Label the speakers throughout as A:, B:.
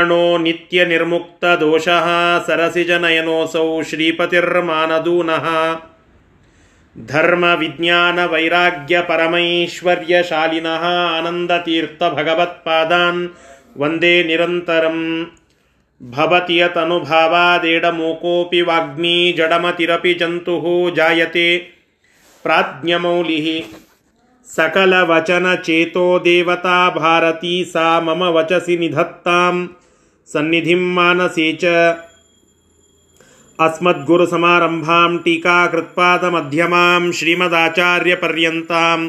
A: णो नित्यनिर्मुक्तदोषः सरसिजनयनोऽसौ श्रीपतिर्मानदूनः धर्मविज्ञानवैराग्यपरमैश्वर्यशालिनः आनन्दतीर्थभगवत्पादान् वन्दे निरन्तरम् भवति यतनुभावादेडमूकोऽपि वाग्मी जडमतिरपि जन्तुः जायते प्राज्ञमौलिः सकलवचनचेतो देवता भारती सा मम वचसि निधत्ताम् सन्निधिं मानसे च अस्मद्गुरुसमारम्भां टीकाकृत्पादमध्यमां श्रीमदाचार्यपर्यन्तां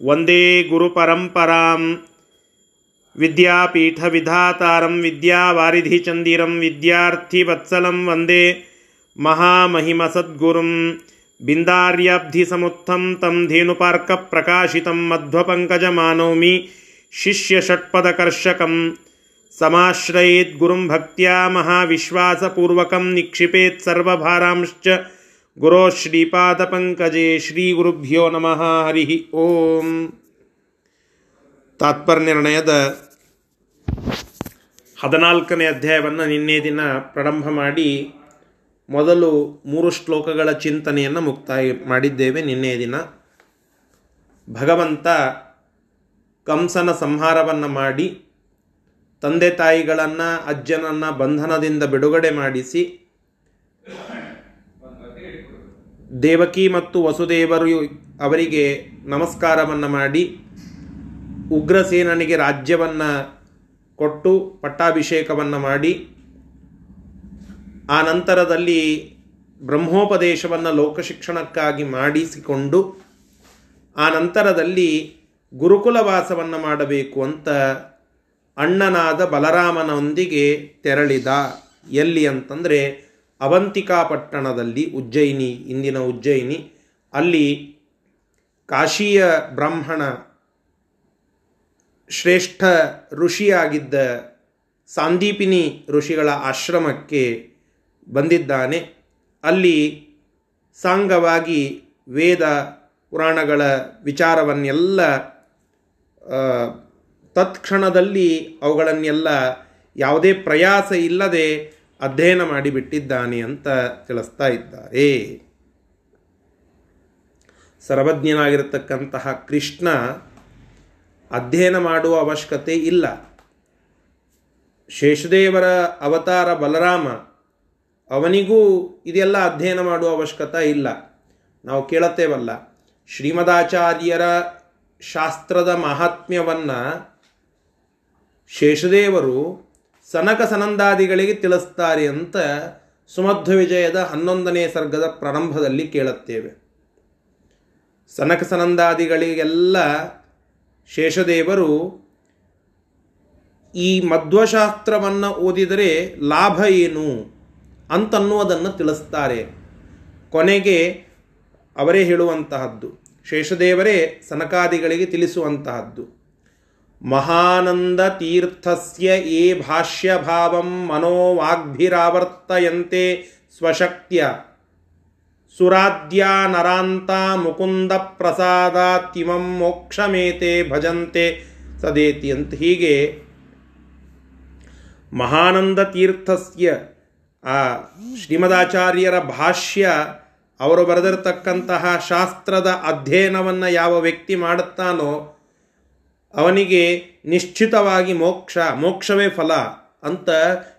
A: वन्दे गुरुपरम्परां विद्यापीठविधातारं विद्यावारिधिचन्दिरं विद्यार्थिवत्सलं वन्दे महामहिमसद्गुरुं बिन्दार्याब्धिसमुत्थं तं धेनुपार्कप्रकाशितं मध्वपङ्कजमानौमि शिष्यषट्पदकर्षकम् समाश्रयेत् गुरुं भक्त्या महाविश्वासपूर्वकं निक्षिपेत् सर्वभारांश्च ಗುರೋ ಶ್ರೀಪಾದಪಂಕಜೆ ಶ್ರೀ ಗುರುಭ್ಯೋ ನಮಃ ಹರಿ ಓಂ ತಾತ್ಪರ್ಯನಿರ್ಣಯದ ಹದಿನಾಲ್ಕನೇ ಅಧ್ಯಾಯವನ್ನು ನಿನ್ನೆ ದಿನ ಪ್ರಾರಂಭ ಮಾಡಿ ಮೊದಲು ಮೂರು ಶ್ಲೋಕಗಳ ಚಿಂತನೆಯನ್ನು ಮುಕ್ತಾಯ ಮಾಡಿದ್ದೇವೆ ನಿನ್ನೆ ದಿನ ಭಗವಂತ ಕಂಸನ ಸಂಹಾರವನ್ನು ಮಾಡಿ ತಂದೆ ತಾಯಿಗಳನ್ನು, ಅಜ್ಜನನ್ನು ಬಂಧನದಿಂದ ಬಿಡುಗಡೆ ಮಾಡಿಸಿ ದೇವಕಿ ಮತ್ತು ವಸುದೇವರು ಅವರಿಗೆ ನಮಸ್ಕಾರವನ್ನು ಮಾಡಿ ಉಗ್ರಸೇನನಿಗೆ ರಾಜ್ಯವನ್ನು ಕೊಟ್ಟು ಪಟ್ಟಾಭಿಷೇಕವನ್ನು ಮಾಡಿ ಆ ನಂತರದಲ್ಲಿ ಬ್ರಹ್ಮೋಪದೇಶವನ್ನು ಲೋಕಶಿಕ್ಷಣಕ್ಕಾಗಿ ಮಾಡಿಸಿಕೊಂಡು ಆ ನಂತರದಲ್ಲಿ ಗುರುಕುಲವಾಸವನ್ನು ಮಾಡಬೇಕು ಅಂತ ಅಣ್ಣನಾದ ಬಲರಾಮನೊಂದಿಗೆ ತೆರಳಿದ ಎಲ್ಲಿ ಅಂತಂದರೆ ಅವಂತಿಕಾಪಟ್ಟಣದಲ್ಲಿ ಉಜ್ಜಯಿನಿ, ಇಂದಿನ ಉಜ್ಜಯಿನಿ. ಅಲ್ಲಿ ಕಾಶಿಯ ಬ್ರಾಹ್ಮಣ ಶ್ರೇಷ್ಠ ಋಷಿಯಾಗಿದ್ದ ಸಾಂದೀಪಿನಿ ಋಷಿಗಳ ಆಶ್ರಮಕ್ಕೆ ಬಂದಿದ್ದಾನೆ. ಅಲ್ಲಿ ಸಾಂಗವಾಗಿ ವೇದ ಪುರಾಣಗಳ ವಿಚಾರವನ್ನೆಲ್ಲ ತತ್ಕ್ಷಣದಲ್ಲಿ ಅವುಗಳನ್ನೆಲ್ಲ ಯಾವುದೇ ಪ್ರಯಾಸ ಇಲ್ಲದೆ ಅಧ್ಯಯನ ಮಾಡಿಬಿಟ್ಟಿದ್ದಾನೆ ಅಂತ ತಿಳಿಸ್ತಾ ಇದ್ದಾರೆ. ಸರ್ವಜ್ಞನಾಗಿರತಕ್ಕಂತಹ ಕೃಷ್ಣ ಅಧ್ಯಯನ ಮಾಡುವ ಅವಶ್ಯಕತೆ ಇಲ್ಲ. ಶೇಷದೇವರ ಅವತಾರ ಬಲರಾಮ, ಅವನಿಗೂ ಇದೆಲ್ಲ ಅಧ್ಯಯನ ಮಾಡುವ ಅವಶ್ಯಕತೆ ಇಲ್ಲ. ನಾವು ಕೇಳುತ್ತೇವಲ್ಲ, ಶ್ರೀಮದಾಚಾರ್ಯರ ಶಾಸ್ತ್ರದ ಮಹಾತ್ಮ್ಯವನ್ನು ಶೇಷದೇವರು ಸನಕ ಸನಂದಾದಿಗಳಿಗೆ ತಿಳಿಸ್ತಾರೆ ಅಂತ ಸುಮಧ್ವ ವಿಜಯದ ಹನ್ನೊಂದನೇ ಸರ್ಗದ ಪ್ರಾರಂಭದಲ್ಲಿ ಕೇಳುತ್ತೇವೆ. ಸನಕ ಸನಂದಾದಿಗಳಿಗೆಲ್ಲ ಶೇಷದೇವರು ಈ ಮಧ್ವಶಾಸ್ತ್ರವನ್ನು ಓದಿದರೆ ಲಾಭ ಏನು ಅಂತನ್ನುವುದನ್ನು ತಿಳಿಸ್ತಾರೆ. ಕೊನೆಗೆ ಅವರೇ ಹೇಳುವಂತಹದ್ದು, ಶೇಷದೇವರೇ ಸನಕಾದಿಗಳಿಗೆ ತಿಳಿಸುವಂತಹದ್ದು. ಏ ಭಾಷ್ಯಭಾವಂ ಮನೋವಾಗ್ಭಿರಾವರ್ತಯಂತೆ ಸ್ವಶಕ್ತಿಯ. ಸುರಾಧ್ಯ ನರಾಂತ ಮುಕುಂದ ಪ್ರಸಾದಾತಿಮಂ ಮೋಕ್ಷಮೇತೆ ಭಜಂತೆ ಸದೇತಿ ಅಂತ ಹೀಗೆ ಮಹಾನಂದ ತೀರ್ಥಸ್ಯ ಆ ಶ್ರೀಮದಾಚಾರ್ಯರ ಭಾಷ್ಯ, ಅವರು ಬರೆದಿರತಕ್ಕಂತಹ ಶಾಸ್ತ್ರದ ಅಧ್ಯಯನವನ್ನು ಯಾವ ವ್ಯಕ್ತಿ ಮಾಡುತ್ತಾನೋ ಅವನಿಗೆ ನಿಶ್ಚಿತವಾಗಿ ಮೋಕ್ಷ, ಮೋಕ್ಷವೇ ಫಲ ಅಂತ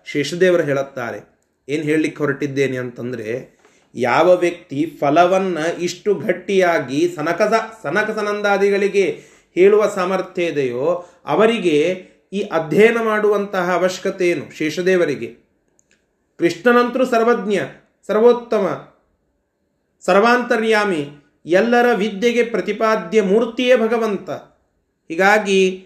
A: ಶೇಷದೇವರು ಹೇಳುತ್ತಾರೆ. ಏನು ಹೇಳಲಿಕ್ಕೆ ಹೊರಟಿದ್ದೇನೆ ಅಂತಂದರೆ, ಯಾವ ವ್ಯಕ್ತಿ ಫಲವನ್ನು ಇಷ್ಟು ಗಟ್ಟಿಯಾಗಿ ಸನಕಸ, ಸನಕಸನಂದಾದಿಗಳಿಗೆ ಹೇಳುವ ಸಾಮರ್ಥ್ಯ ಇದೆಯೋ, ಅವರಿಗೆ ಈ ಅಧ್ಯಯನ ಮಾಡುವಂತಹ ಅವಶ್ಯಕತೆ ಏನು? ಶೇಷದೇವರಿಗೆ. ಕೃಷ್ಣನಂತರೂ ಸರ್ವಜ್ಞ, ಸರ್ವೋತ್ತಮ, ಸರ್ವಾಂತರ್ಯಾಮಿ, ಎಲ್ಲರ ವಿದ್ಯೆಗೆ ಪ್ರತಿಪಾದ್ಯ ಮೂರ್ತಿಯೇ ಭಗವಂತ. ಹೀಗಾಗಿ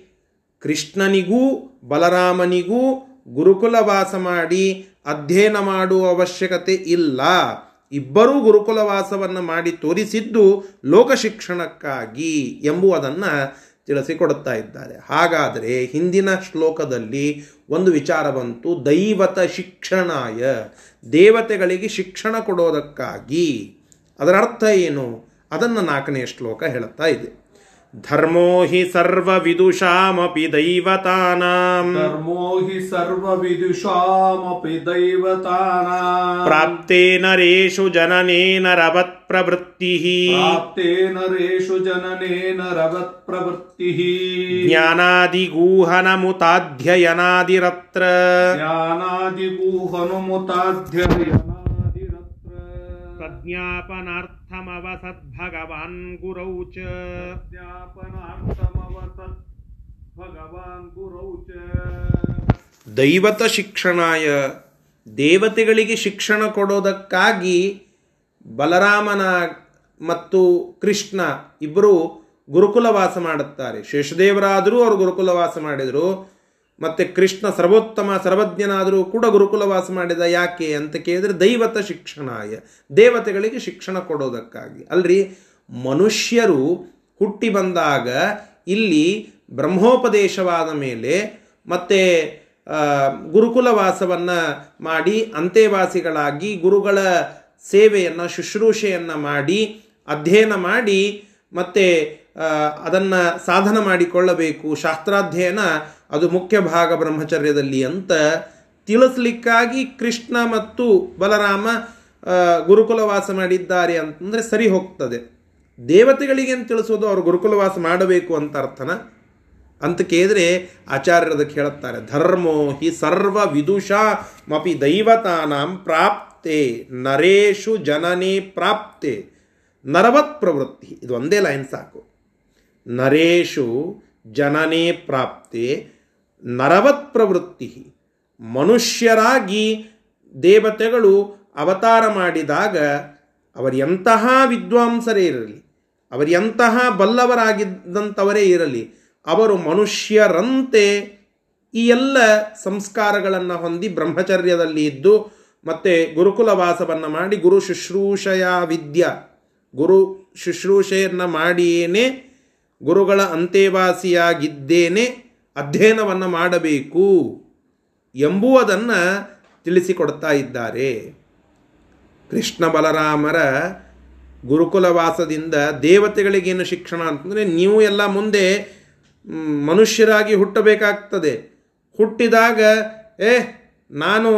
A: ಕೃಷ್ಣನಿಗೂ ಬಲರಾಮನಿಗೂ ಗುರುಕುಲ ವಾಸ ಮಾಡಿ ಅಧ್ಯಯನ ಮಾಡುವ ಅವಶ್ಯಕತೆ ಇಲ್ಲ. ಇಬ್ಬರೂ ಗುರುಕುಲವಾಸವನ್ನು ಮಾಡಿ ತೋರಿಸಿದ್ದು ಲೋಕ ಶಿಕ್ಷಣಕ್ಕಾಗಿ ಎಂಬುವುದನ್ನು ತಿಳಿಸಿಕೊಡುತ್ತಾ ಇದ್ದಾರೆ. ಹಾಗಾದರೆ ಹಿಂದಿನ ಶ್ಲೋಕದಲ್ಲಿ ಒಂದು ವಿಚಾರ ಬಂತು. ದೈವತ ಶಿಕ್ಷಣಾಯ. ದೇವತೆಗಳಿಗೆ ಶಿಕ್ಷಣ ಕೊಡೋದಕ್ಕಾಗಿ. ಅದರ ಅರ್ಥ ಏನು? ಅದನ್ನು ನಾಲ್ಕನೇ ಶ್ಲೋಕ ಹೇಳುತ್ತಾ ಇದೆ. ಧರ್ಮೋ ಹಿ ಸರ್ವವಿದುಷಾಮಪಿ ದೈವತಾನಾಂ
B: ಧರ್ಮೋ ಹಿ ಸರ್ವವಿದುಷಾಮಪಿ ದೈವತಾನಾಂ
A: ಪ್ರಾಪ್ತೇ ನರೇಷು ಜನನೇನ ರವತ್ ಪ್ರವೃತ್ತಿ
B: ಪ್ರಾಪ್ತೇ ನರೇಷು ಜನನೇನ ರವತ್ ಪ್ರವೃತ್ತಿಃ
A: ಜ್ಞಾನಾದಿಗೂಹನಮುತಾಧ್ಯಯನಾದಿರತ್ರ
B: ಜ್ಞಾನಾದಿಗೂಹನುಮುತಾಧ್ಯಯನಾದಿರತ್ರ
A: ಗುರೌ ಚ
B: ಜ್ಞಾಪನಾರ್ಥಮವಸತ್ ಭಗವಾನ್ ಗುರೌ ಚ
A: ದೈವತ ಶಿಕ್ಷಣಾಯ ದೇವತೆಗಳಿಗೆ ಶಿಕ್ಷಣ ಕೊಡೋದಕ್ಕಾಗಿ ಬಲರಾಮನ ಮತ್ತು ಕೃಷ್ಣ ಇಬ್ಬರು ಗುರುಕುಲವಾಸ ಮಾಡುತ್ತಾರೆ. ಶೇಷದೇವರಾದರೂ ಅವರು ಗುರುಕುಲವಾಸ ಮಾಡಿದರು. ಮತ್ತು ಕೃಷ್ಣ ಸರ್ವೋತ್ತಮ ಸರ್ವಜ್ಞನಾದರೂ ಕೂಡ ಗುರುಕುಲವಾಸ ಮಾಡಿದ ಯಾಕೆ ಅಂತ ಕೇಳಿದರೆ ದೈವತ ಶಿಕ್ಷಣಾಯ. ದೇವತೆಗಳಿಗೆ ಶಿಕ್ಷಣ ಕೊಡೋದಕ್ಕಾಗಿ. ಅಲ್ರಿ, ಮನುಷ್ಯರು ಹುಟ್ಟಿ ಬಂದಾಗ ಇಲ್ಲಿ ಬ್ರಹ್ಮೋಪದೇಶವಾದ ಮೇಲೆ ಮತ್ತೆ ಗುರುಕುಲ ಗುರುಕುಲವಾಸವನ್ನು ಮಾಡಿ ಅಂತೆವಾಸಿಗಳಾಗಿ ಗುರುಗಳ ಸೇವೆಯನ್ನು, ಶುಶ್ರೂಷೆಯನ್ನು ಮಾಡಿ, ಅಧ್ಯಯನ ಮಾಡಿ ಮತ್ತೆ ಅದನ್ನು ಸಾಧನ ಮಾಡಿಕೊಳ್ಳಬೇಕು. ಶಾಸ್ತ್ರಾಧ್ಯಯನ ಅದು ಮುಖ್ಯ ಭಾಗ ಬ್ರಹ್ಮಚರ್ಯದಲ್ಲಿ ಅಂತ ತಿಳಿಸ್ಲಿಕ್ಕಾಗಿ ಕೃಷ್ಣ ಮತ್ತು ಬಲರಾಮ ಗುರುಕುಲವಾಸ ಮಾಡಿದ್ದಾರೆ ಅಂತಂದರೆ ಸರಿ ಹೋಗ್ತದೆ. ದೇವತೆಗಳಿಗೆ ಏನು ತಿಳಿಸೋದು? ಅವರು ಗುರುಕುಲವಾಸ ಮಾಡಬೇಕು ಅಂತ ಅರ್ಥನ? ಅಂತ ಕೇಳಿದ್ರೆ ಆಚಾರ್ಯರು ಅದಕ್ಕೆ ಹೇಳುತ್ತಾರೆ, ಧರ್ಮೋ ಹಿ ಸರ್ವ ವಿದುಷಾ ಮಪಿ ದೈವತಾನಾಂ ಪ್ರಾಪ್ತೆ, ನರೇಶು ಜನನೇ ಪ್ರಾಪ್ತೆ, ನರವತ್ ಪ್ರವೃತ್ತಿ. ಇದು ಒಂದೇ ಲೈನ್ ಸಾಕು. ನರೇಶು ಜನನೇ ಪ್ರಾಪ್ತೆ ನರವತ್ ಪ್ರವೃತ್ತಿ. ಮನುಷ್ಯರಾಗಿ ದೇವತೆಗಳು ಅವತಾರ ಮಾಡಿದಾಗ ಅವರೆಂತಹ ವಿದ್ವಾಂಸರೇ ಇರಲಿ ಅವರೆಂತಹ ಬಲ್ಲವರಾಗಿದ್ದಂಥವರೇ ಇರಲಿ, ಅವರು ಮನುಷ್ಯರಂತೆ ಈ ಎಲ್ಲ ಸಂಸ್ಕಾರಗಳನ್ನು ಹೊಂದಿ ಬ್ರಹ್ಮಚರ್ಯದಲ್ಲಿ ಇದ್ದು ಮತ್ತು ಗುರುಕುಲವಾಸವನ್ನು ಮಾಡಿ ಗುರು ಶುಶ್ರೂಷೆಯ ವಿದ್ಯ, ಗುರು ಶುಶ್ರೂಷೆಯನ್ನು ಮಾಡಿಯೇನೆ ಗುರುಗಳ ಅಂತೆವಾಸಿಯಾಗಿದ್ದೇನೆ ಅಧ್ಯಯನವನ್ನು ಮಾಡಬೇಕು ಎಂಬುವುದನ್ನು ತಿಳಿಸಿಕೊಡ್ತಾ ಇದ್ದಾರೆ. ಕೃಷ್ಣ ಬಲರಾಮರ ಗುರುಕುಲವಾಸದಿಂದ ದೇವತೆಗಳಿಗೇನು ಶಿಕ್ಷಣ ಅಂತಂದರೆ ನೀವು ಎಲ್ಲ ಮುಂದೆ ಮನುಷ್ಯರಾಗಿ ಹುಟ್ಟಬೇಕಾಗ್ತದೆ. ಹುಟ್ಟಿದಾಗ, ಏ, ನಾನು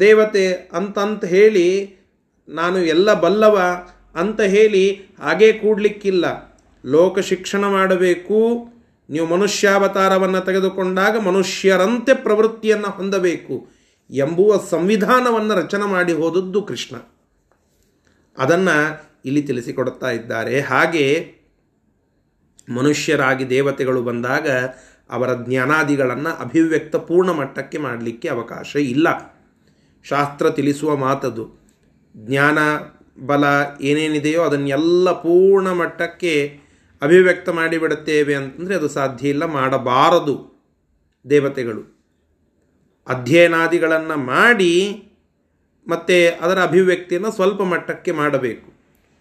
A: ದೇವತೆ ಅಂತಂತ ಹೇಳಿ, ನಾನು ಎಲ್ಲ ಬಲ್ಲವ ಅಂತ ಹೇಳಿ ಹಾಗೇ ಕೂಡಲಿಕ್ಕಿಲ್ಲ. ಲೋಕ ಶಿಕ್ಷಣ ಮಾಡಬೇಕು ನೀವು ಮನುಷ್ಯಾವತಾರವನ್ನು ತೆಗೆದುಕೊಂಡಾಗ ಮನುಷ್ಯರಂತೆ ಪ್ರವೃತ್ತಿಯನ್ನು ಹೊಂದಬೇಕು ಎಂಬುವ ಸಂವಿಧಾನವನ್ನು ರಚನೆ ಮಾಡಿ ಹೋದದ್ದು ಕೃಷ್ಣ. ಅದನ್ನು ಇಲ್ಲಿ ತಿಳಿಸಿಕೊಡುತ್ತಾ ಇದ್ದಾರೆ. ಹಾಗೆ ಮನುಷ್ಯರಾಗಿ ದೇವತೆಗಳು ಬಂದಾಗ ಅವರ ಜ್ಞಾನಾದಿಗಳನ್ನು ಅಭಿವ್ಯಕ್ತ ಪೂರ್ಣ ಮಟ್ಟಕ್ಕೆ ಮಾಡಲಿಕ್ಕೆ ಅವಕಾಶ ಇಲ್ಲ. ಶಾಸ್ತ್ರ ತಿಳಿಸುವ ಮಾತದು. ಜ್ಞಾನ, ಬಲ ಏನೇನಿದೆಯೋ ಅದನ್ನೆಲ್ಲ ಪೂರ್ಣ ಮಟ್ಟಕ್ಕೆ ಅಭಿವ್ಯಕ್ತ ಮಾಡಿಬಿಡುತ್ತೇವೆ ಅಂತಂದರೆ ಅದು ಸಾಧ್ಯ ಇಲ್ಲ, ಮಾಡಬಾರದು ದೇವತೆಗಳು. ಅಧ್ಯಯನಾದಿಗಳನ್ನು ಮಾಡಿ ಮತ್ತು ಅದರ ಅಭಿವ್ಯಕ್ತಿಯನ್ನು ಸ್ವಲ್ಪ ಮಟ್ಟಕ್ಕೆ ಮಾಡಬೇಕು.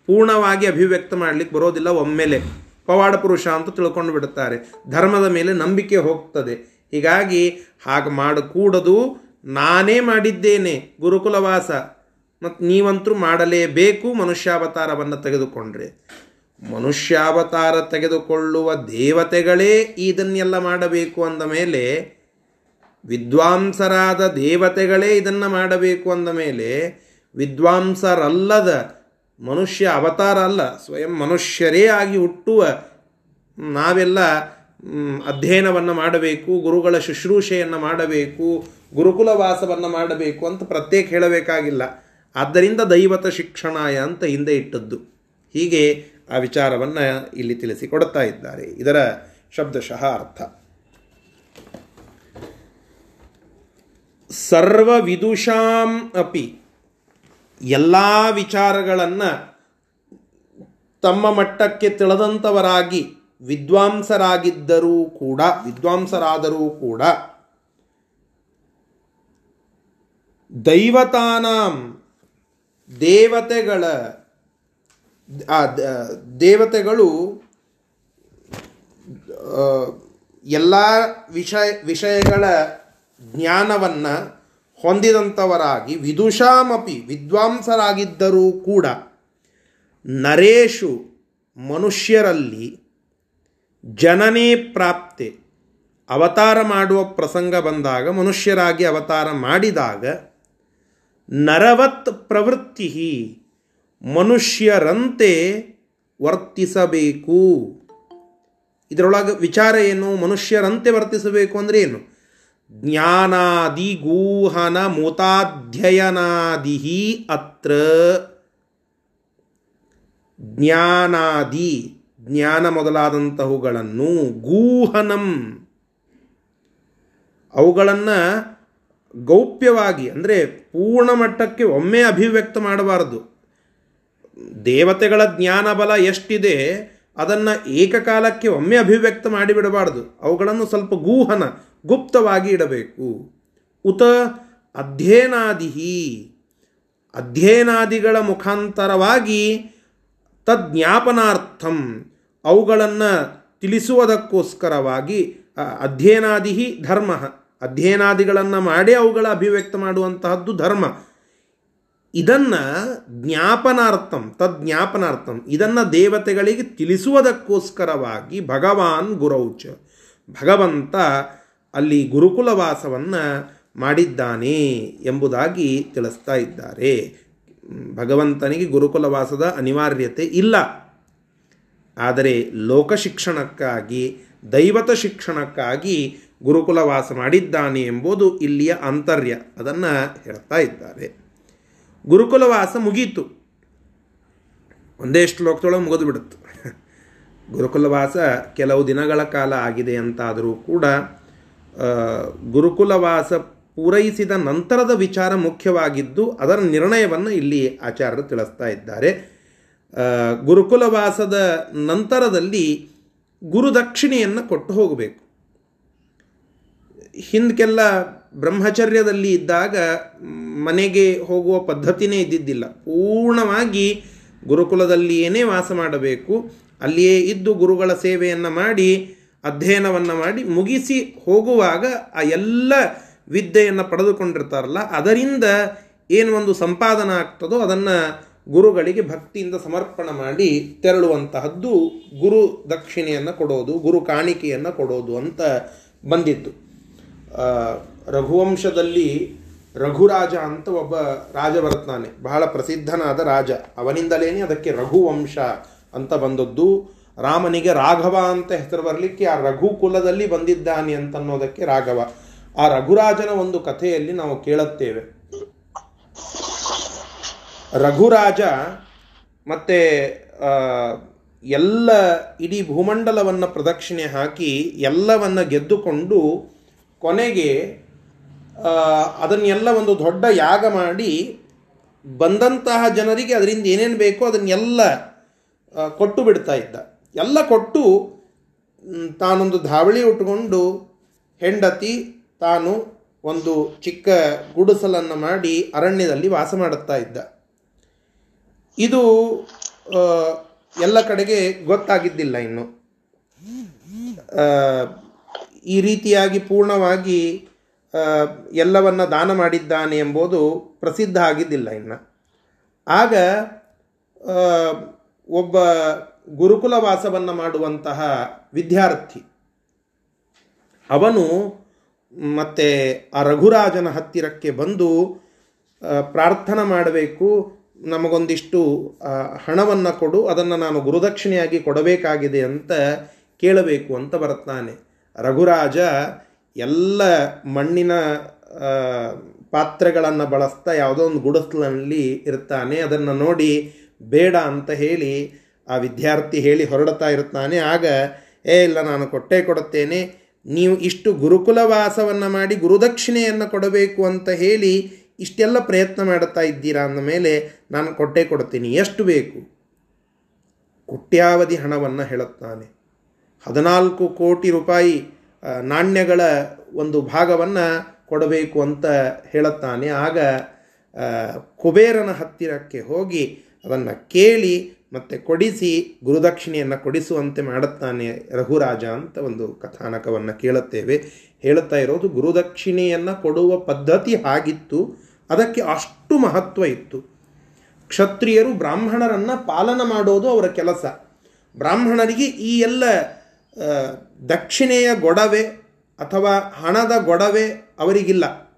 A: ಪೂರ್ಣವಾಗಿ ಅಭಿವ್ಯಕ್ತ ಮಾಡಲಿಕ್ಕೆ ಬರೋದಿಲ್ಲ ಒಮ್ಮೆಲೆ. ಪವಾಡ ಪುರುಷ ಅಂತ ತಿಳ್ಕೊಂಡು ಬಿಡುತ್ತಾರೆ. ಧರ್ಮದ ಮೇಲೆ ನಂಬಿಕೆ ಹೋಗ್ತದೆ. ಹೀಗಾಗಿ ಹಾಗೆ ಮಾಡಕೂಡದು. ನಾನೇ ಮಾಡಿದ್ದೇನೆ, ಗುರುಕುಲವಾಸ. ಮತ್ತು ನೀವಂತರೂ ಮಾಡಲೇಬೇಕು ಮನುಷ್ಯಾವತಾರವನ್ನು ತೆಗೆದುಕೊಂಡ್ರೆ. ಮನುಷ್ಯಾವತಾರ ತೆಗೆದುಕೊಳ್ಳುವ ದೇವತೆಗಳೇ ಇದನ್ನೆಲ್ಲ ಮಾಡಬೇಕು ಅಂದ ಮೇಲೆ, ವಿದ್ವಾಂಸರಾದ ದೇವತೆಗಳೇ ಇದನ್ನು ಮಾಡಬೇಕು ಅಂದ ಮೇಲೆ, ವಿದ್ವಾಂಸರಲ್ಲದ ಮನುಷ್ಯ ಅವತಾರ ಅಲ್ಲ, ಸ್ವಯಂ ಮನುಷ್ಯರೇ ಆಗಿ ಹುಟ್ಟುವ ನಾವೆಲ್ಲ ಅಧ್ಯಯನವನ್ನು ಮಾಡಬೇಕು, ಗುರುಗಳ ಶುಶ್ರೂಷೆಯನ್ನು ಮಾಡಬೇಕು, ಗುರುಕುಲವಾಸವನ್ನು ಮಾಡಬೇಕು ಅಂತ ಪ್ರತ್ಯೇಕ ಹೇಳಬೇಕಾಗಿಲ್ಲ. ಆದ್ದರಿಂದ ದೈವತ ಶಿಕ್ಷಣಾಯ ಅಂತ ಹಿಂದೆ ಇಟ್ಟದ್ದು. ಹೀಗೆ ಆ ವಿಚಾರವನ್ನು ಇಲ್ಲಿ ತಿಳಿಸಿಕೊಡ್ತಾ ಇದ್ದಾರೆ. ಇದರ ಶಬ್ದಶಃ ಅರ್ಥ. ಸರ್ವವಿದುಷಾಂ ಅಪಿ. ಎಲ್ಲ ವಿಚಾರಗಳನ್ನು ತಮ್ಮ ಮಟ್ಟಕ್ಕೆ ತಿಳಿದಂಥವರಾಗಿ ವಿದ್ವಾಂಸರಾಗಿದ್ದರೂ ಕೂಡ, ವಿದ್ವಾಂಸರಾದರೂ ಕೂಡ ದೈವತಾನಾಂ ದೇವತೆಗಳ ಆ ದೇವತೆಗಳು ಎಲ್ಲ ವಿಷಯ, ವಿಷಯಗಳ ಜ್ಞಾನವನ್ನು ಹೊಂದಿದಂಥವರಾಗಿ, ವಿದುಷಾಮಪಿ, ವಿದ್ವಾಂಸರಾಗಿದ್ದರೂ ಕೂಡ ನರೇಶು ಮನುಷ್ಯರಲ್ಲಿ ಜನನೇ ಪ್ರಾಪ್ತೆ. ಅವತಾರ ಮಾಡುವ ಪ್ರಸಂಗ ಬಂದಾಗ, ಮನುಷ್ಯರಾಗಿ ಅವತಾರ ಮಾಡಿದಾಗ ನರವತ್ ಪ್ರವೃತ್ತಿ ಮನುಷ್ಯರಂತೆ ವರ್ತಿಸಬೇಕು. ಇದರೊಳಗೆ ವಿಚಾರ ಏನು? ಮನುಷ್ಯರಂತೆ ವರ್ತಿಸಬೇಕು ಅಂದರೆ ಏನು? ಜ್ಞಾನಾದಿ ಗೂಹನ ಮೂತಾಧ್ಯಯನಾದಿ ಅತ್ರ. ಜ್ಞಾನಾದಿ, ಜ್ಞಾನ ಮೊದಲಾದಂತಹವುಗಳನ್ನು ಗೂಹನಂ. ಅವುಗಳನ್ನು ಗೌಪ್ಯವಾಗಿ ಅಂದರೆ ಪೂರ್ಣ ಮಟ್ಟಕ್ಕೆ ಒಮ್ಮೆ ಅಭಿವ್ಯಕ್ತ ಮಾಡಬಾರದು. ದೇವತೆಗಳ ಜ್ಞಾನಬಲ ಎಷ್ಟಿದೆ, ಅದನ್ನು ಏಕಕಾಲಕ್ಕೆ ಒಮ್ಮೆ ಅಭಿವ್ಯಕ್ತ ಮಾಡಿಬಿಡಬಾರ್ದು. ಅವುಗಳನ್ನು ಸ್ವಲ್ಪ ಗೂಹನ, ಗುಪ್ತವಾಗಿ ಇಡಬೇಕು. ಉತ ಅಧ್ಯಯನಾದಿಹಿ. ಅಧ್ಯಯನಾದಿಗಳ ಮುಖಾಂತರವಾಗಿ ತಜ್ಞಾಪನಾರ್ಥಂ. ಅವುಗಳನ್ನು ತಿಳಿಸುವುದಕ್ಕೋಸ್ಕರವಾಗಿ ಅಧ್ಯಯನಾದಿ ಧರ್ಮ. ಅಧ್ಯಯನಾದಿಗಳನ್ನು ಮಾಡಿ ಅವುಗಳ ಅಭಿವ್ಯಕ್ತ ಮಾಡುವಂತಹದ್ದು ಧರ್ಮ. ಇದನ್ನು ಜ್ಞಾಪನಾರ್ಥಂ ತಜ್ಞಾಪನಾರ್ಥಂ ಇದನ್ನು ದೇವತೆಗಳಿಗೆ ತಿಳಿಸುವುದಕ್ಕೋಸ್ಕರವಾಗಿ ಭಗವಾನ್ ಗುರೌಚ, ಭಗವಂತ ಅಲ್ಲಿ ಗುರುಕುಲವಾಸವನ್ನು ಮಾಡಿದ್ದಾನೆ ಎಂಬುದಾಗಿ ತಿಳಿಸ್ತಾ ಇದ್ದಾರೆ. ಭಗವಂತನಿಗೆ ಗುರುಕುಲವಾಸದ ಅನಿವಾರ್ಯತೆ ಇಲ್ಲ. ಆದರೆ ಲೋಕ ಶಿಕ್ಷಣಕ್ಕಾಗಿ, ದೈವತ ಶಿಕ್ಷಣಕ್ಕಾಗಿ ಗುರುಕುಲವಾಸ ಮಾಡಿದ್ದಾನೆ ಎಂಬುದು ಇಲ್ಲಿಯ ಅಂತರ್ಯ ಅದನ್ನು ಹೇಳ್ತಾ ಇದ್ದಾರೆ. ಗುರುಕುಲವಾಸ ಮುಗೀತು. ಒಂದೇ ಶ್ಲೋಕದೊಳಗೆ ಮುಗಿದು ಬಿಡುತ್ತೆ. ಗುರುಕುಲವಾಸ ಕೆಲವು ದಿನಗಳ ಕಾಲ ಆಗಿದೆ ಅಂತಾದರೂ ಕೂಡ ಗುರುಕುಲವಾಸ ಪೂರೈಸಿದ ನಂತರದ ವಿಚಾರ ಮುಖ್ಯವಾಗಿದ್ದು, ಅದರ ನಿರ್ಣಯವನ್ನು ಇಲ್ಲಿ ಆಚಾರ್ಯರು ತಿಳಿಸ್ತಾ ಇದ್ದಾರೆ. ಗುರುಕುಲವಾಸದ ನಂತರದಲ್ಲಿ ಗುರುದಕ್ಷಿಣೆಯನ್ನು ಕೊಟ್ಟು ಹೋಗಬೇಕು. ಹಿಂದಕ್ಕೆಲ್ಲ ಬ್ರಹ್ಮಚರ್ಯದಲ್ಲಿ ಇದ್ದಾಗ ಮನೆಗೆ ಹೋಗುವ ಪದ್ಧತಿನೇ ಇದ್ದಿದ್ದಿಲ್ಲ. ಪೂರ್ಣವಾಗಿ ಗುರುಕುಲದಲ್ಲಿ ಏನೇ ವಾಸ ಮಾಡಬೇಕು, ಅಲ್ಲಿಯೇ ಇದ್ದು ಗುರುಗಳ ಸೇವೆಯನ್ನು ಮಾಡಿ, ಅಧ್ಯಯನವನ್ನು ಮಾಡಿ ಮುಗಿಸಿ ಹೋಗುವಾಗ ಆ ಎಲ್ಲ ವಿದ್ಯೆಯನ್ನು ಪಡೆದುಕೊಂಡಿರ್ತಾರಲ್ಲ, ಅದರಿಂದ ಏನು ಒಂದು ಸಂಪಾದನ ಆಗ್ತದೋ ಅದನ್ನು ಗುರುಗಳಿಗೆ ಭಕ್ತಿಯಿಂದ ಸಮರ್ಪಣ ಮಾಡಿ ತೆರಳುವಂತಹದ್ದು ಗುರು ದಕ್ಷಿಣೆಯನ್ನು ಕೊಡೋದು, ಗುರು ಕಾಣಿಕೆಯನ್ನು ಕೊಡೋದು ಅಂತ ಬಂದಿತ್ತು. ರಘುವಂಶದಲ್ಲಿ ರಘುರಾಜ ಅಂತ ಒಬ್ಬ ರಾಜ ಬರ್ತಾನೆ ಬಹಳ ಪ್ರಸಿದ್ಧನಾದ ರಾಜ. ಅವನಿಂದಲೇ ಅದಕ್ಕೆ ರಘುವಂಶ ಅಂತ ಬಂದದ್ದು. ರಾಮನಿಗೆ ರಾಘವ ಅಂತ ಹೆಸರು ಬರಲಿಕ್ಕೆ ಆ ರಘು ಕುಲದಲ್ಲಿ ಬಂದಿದ್ದಾನೆ ಅಂತನ್ನೋದಕ್ಕೆ ರಾಘವ. ಆ ರಘುರಾಜನ ಒಂದು ಕಥೆಯಲ್ಲಿ ನಾವು ಕೇಳುತ್ತೇವೆ. ರಘುರಾಜ ಮತ್ತೆ ಎಲ್ಲ ಇಡೀ ಭೂಮಂಡಲವನ್ನು ಪ್ರದಕ್ಷಿಣೆ ಹಾಕಿ ಎಲ್ಲವನ್ನು ಗೆದ್ದುಕೊಂಡು ಕೊನೆಗೆ ಅದನ್ನೆಲ್ಲ ಒಂದು ದೊಡ್ಡ ಯಾಗ ಮಾಡಿ ಬಂದಂತಹ ಜನರಿಗೆ ಅದರಿಂದ ಏನೇನು ಬೇಕೋ ಅದನ್ನೆಲ್ಲ ಕೊಟ್ಟು ಬಿಡ್ತಾ ಇದ್ದ. ಎಲ್ಲ ಕೊಟ್ಟು ತಾನೊಂದು ಧಾವಳಿ ಉಟ್ಕೊಂಡು ಹೆಂಡತಿ, ತಾನು ಒಂದು ಚಿಕ್ಕ ಗುಡಿಸಲನ್ನು ಮಾಡಿ ಅರಣ್ಯದಲ್ಲಿ ವಾಸ ಮಾಡುತ್ತಾ ಇದ್ದ. ಇದು ಎಲ್ಲ ಕಡೆಗೆ ಗೊತ್ತಾಗಿದ್ದಿಲ್ಲ ಇನ್ನು. ಈ ರೀತಿಯಾಗಿ ಪೂರ್ಣವಾಗಿ ಎಲ್ಲವನ್ನು ದಾನ ಮಾಡಿದ್ದಾನೆ ಎಂಬುದು ಪ್ರಸಿದ್ಧ ಆಗಿದ್ದಿಲ್ಲ ಇನ್ನು. ಆಗ ಒಬ್ಬ ಗುರುಕುಲ ವಾಸವನ್ನು ಮಾಡುವಂತಹ ವಿದ್ಯಾರ್ಥಿ, ಅವನು ಮತ್ತೆ ಆ ರಘುರಾಜನ ಹತ್ತಿರಕ್ಕೆ ಬಂದು ಪ್ರಾರ್ಥನೆ ಮಾಡಬೇಕು, ನಮಗೊಂದಿಷ್ಟು ಹಣವನ್ನು ಕೊಡು, ಅದನ್ನು ನಾನು ಗುರುದಕ್ಷಿಣೆಯಾಗಿ ಕೊಡಬೇಕಾಗಿದೆ ಅಂತ ಕೇಳಬೇಕು ಅಂತ ಬರ್ತಾನೆ ರಘುರಾಜ ಎಲ್ಲ ಮಣ್ಣಿನ ಪಾತ್ರೆಗಳನ್ನು ಬಳಸ್ತಾ ಯಾವುದೋ ಒಂದು ಗುಡಿಸ್ಲಲ್ಲಿ ಇರ್ತಾನೆ. ಅದನ್ನು ನೋಡಿ ಬೇಡ ಅಂತ ಹೇಳಿ ಆ ವಿದ್ಯಾರ್ಥಿ ಹೇಳಿ ಹೊರಡ್ತಾ ಇರ್ತಾನೆ ಆಗ, ಏ, ಇಲ್ಲ, ನಾನು ಕೊಟ್ಟೇ ಕೊಡುತ್ತೇನೆ. ನೀವು ಇಷ್ಟು ಗುರುಕುಲವಾಸವನ್ನು ಮಾಡಿ ಗುರುದಕ್ಷಿಣೆಯನ್ನು ಕೊಡಬೇಕು ಅಂತ ಹೇಳಿ ಇಷ್ಟೆಲ್ಲ ಪ್ರಯತ್ನ ಮಾಡುತ್ತಾ ಇದ್ದೀರಾ ಅಂದ ಮೇಲೆ, ನಾನು ಕೊಟ್ಟೇ ಕೊಡ್ತೀನಿ ಎಷ್ಟು ಬೇಕು? ಕುಟ್ಯಾವಧಿ ಹಣವನ್ನು ಹೇಳುತ್ತಾನೆ. ಹದಿನಾಲ್ಕು ಕೋಟಿ ರೂಪಾಯಿ ನಾಣ್ಯಗಳ ಒಂದು ಭಾಗವನ್ನು ಕೊಡಬೇಕು ಅಂತ ಹೇಳುತ್ತಾನೆ. ಆಗ ಕುಬೇರನ ಹತ್ತಿರಕ್ಕೆ ಹೋಗಿ ಅದನ್ನು ಕೇಳಿ ಮತ್ತು ಕೊಡಿಸಿ, ಗುರುದಕ್ಷಿಣೆಯನ್ನು ಕೊಡಿಸುವಂತೆ ಮಾಡುತ್ತಾನೆ ರಘುರಾಜ ಅಂತ ಒಂದು ಕಥಾನಕವನ್ನು ಕೇಳುತ್ತೇವೆ. ಹೇಳುತ್ತಾ ಇರೋದು, ಗುರುದಕ್ಷಿಣೆಯನ್ನು ಕೊಡುವ ಪದ್ಧತಿ ಆಗಿತ್ತು ಅದಕ್ಕೆ ಅಷ್ಟು ಮಹತ್ವ ಇತ್ತು. ಕ್ಷತ್ರಿಯರು ಬ್ರಾಹ್ಮಣರನ್ನು ಪಾಲನ ಮಾಡೋದು ಅವರ ಕೆಲಸ. ಬ್ರಾಹ್ಮಣರಿಗೆ ಈ ಎಲ್ಲ ದಕ್ಷಿಣೆಯ ಗೊಡವೆ ಅಥವಾ ಹಣದ ಗೊಡವೆ ಅವರಿಗಿಲ್ಲ.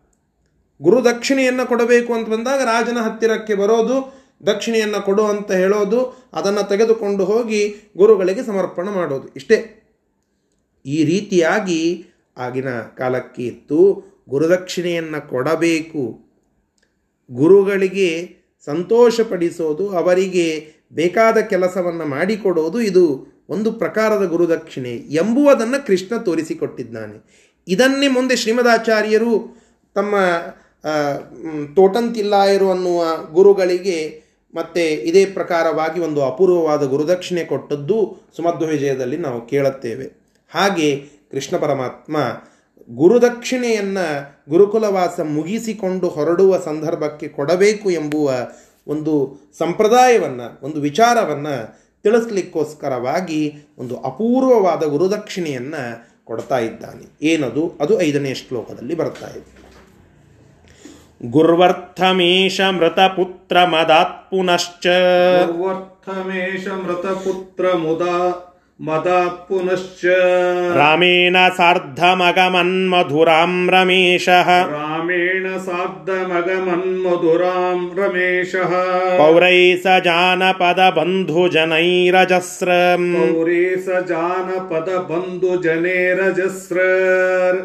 A: ಗುರು ದಕ್ಷಿಣೆಯನ್ನು ಕೊಡಬೇಕು ಅಂತ ಬಂದಾಗ ರಾಜನ ಹತ್ತಿರಕ್ಕೆ ಬರೋದು, ದಕ್ಷಿಣೆಯನ್ನು ಕೊಡು ಅಂತ ಹೇಳೋದು, ಅದನ್ನು ತೆಗೆದುಕೊಂಡು ಹೋಗಿ ಗುರುಗಳಿಗೆ ಸಮರ್ಪಣೆ ಮಾಡೋದು. ಇಷ್ಟೇ. ಈ ರೀತಿಯಾಗಿ ಆಗಿನ ಕಾಲಕ್ಕೆ ಇತ್ತು ಗುರುದಕ್ಷಿಣೆಯನ್ನು ಕೊಡಬೇಕು. ಗುರುಗಳಿಗೆ ಸಂತೋಷಪಡಿಸೋದು, ಅವರಿಗೆ ಬೇಕಾದ ಕೆಲಸವನ್ನು ಮಾಡಿಕೊಡೋದು ಇದು ಒಂದು ಪ್ರಕಾರದ ಗುರುದಕ್ಷಿಣೆ ಎಂಬುವುದನ್ನು ಕೃಷ್ಣ ತೋರಿಸಿಕೊಟ್ಟಿದ್ದಾನೆ. ಇದನ್ನೇ ಮುಂದೆ ಶ್ರೀಮದಾಚಾರ್ಯರು ತಮ್ಮ ತೋಟಂತಿಲ್ಲಾಯರು ಅನ್ನುವ ಗುರುಗಳಿಗೆ ಮತ್ತೆ ಇದೇ ಪ್ರಕಾರವಾಗಿ ಒಂದು ಅಪೂರ್ವವಾದ ಗುರುದಕ್ಷಿಣೆ ಕೊಟ್ಟದ್ದು ಸುಮಧ್ವ ವಿಜಯದಲ್ಲಿ ನಾವು ಕೇಳುತ್ತೇವೆ. ಹಾಗೆ ಕೃಷ್ಣ ಪರಮಾತ್ಮ ಗುರುದಕ್ಷಿಣೆಯನ್ನು ಗುರುಕುಲವಾಸ ಮುಗಿಸಿಕೊಂಡು ಹೊರಡುವ ಸಂದರ್ಭಕ್ಕೆ ಕೊಡಬೇಕು ಎಂಬುವ ಒಂದು ಸಂಪ್ರದಾಯವನ್ನು, ಒಂದು ವಿಚಾರವನ್ನು ತಿಳಿಸ್ಲಿಕ್ಕೋಸ್ಕರವಾಗಿ ಒಂದು ಅಪೂರ್ವವಾದ ಗುರುದಕ್ಷಿಣೆಯನ್ನು ಕೊಡ್ತಾ ಇದ್ದಾನೆ. ಏನದು? ಅದು ಐದನೇ ಶ್ಲೋಕದಲ್ಲಿ ಬರ್ತಾ ಇದೆ. ಗುರ್ವರ್ಥಮೇಶ ಮೃತಪುತ್ರ ಮದಾತ್ ಪುನಶ್ಚ
B: ಸರ್ವರ್ಥಮೇಶ ಮೃತಪುತ್ರ ಮುದಾ ಮದಾತ್ ಪುನಶ್ಚ
A: ರಾಮೇಣ ಸಾರ್ಧಮಗಮನ್ಮಧುರಾಂ ರಮೇಶಃ.
B: ರಾಮೇಣ ಸಾರ್ಧಮಗಮನ್ಮಧುರಾಂ ರಮೇಶಃ.
A: ಪೌರೈ ಸ ಜಾನಪದ ಬಂಧು ಜನೈರಜಸ್ರ
B: ಪೌರೇ ಸ ಜಾನಪದ ಬಂಧು ಜನೇರಜಸ್ರ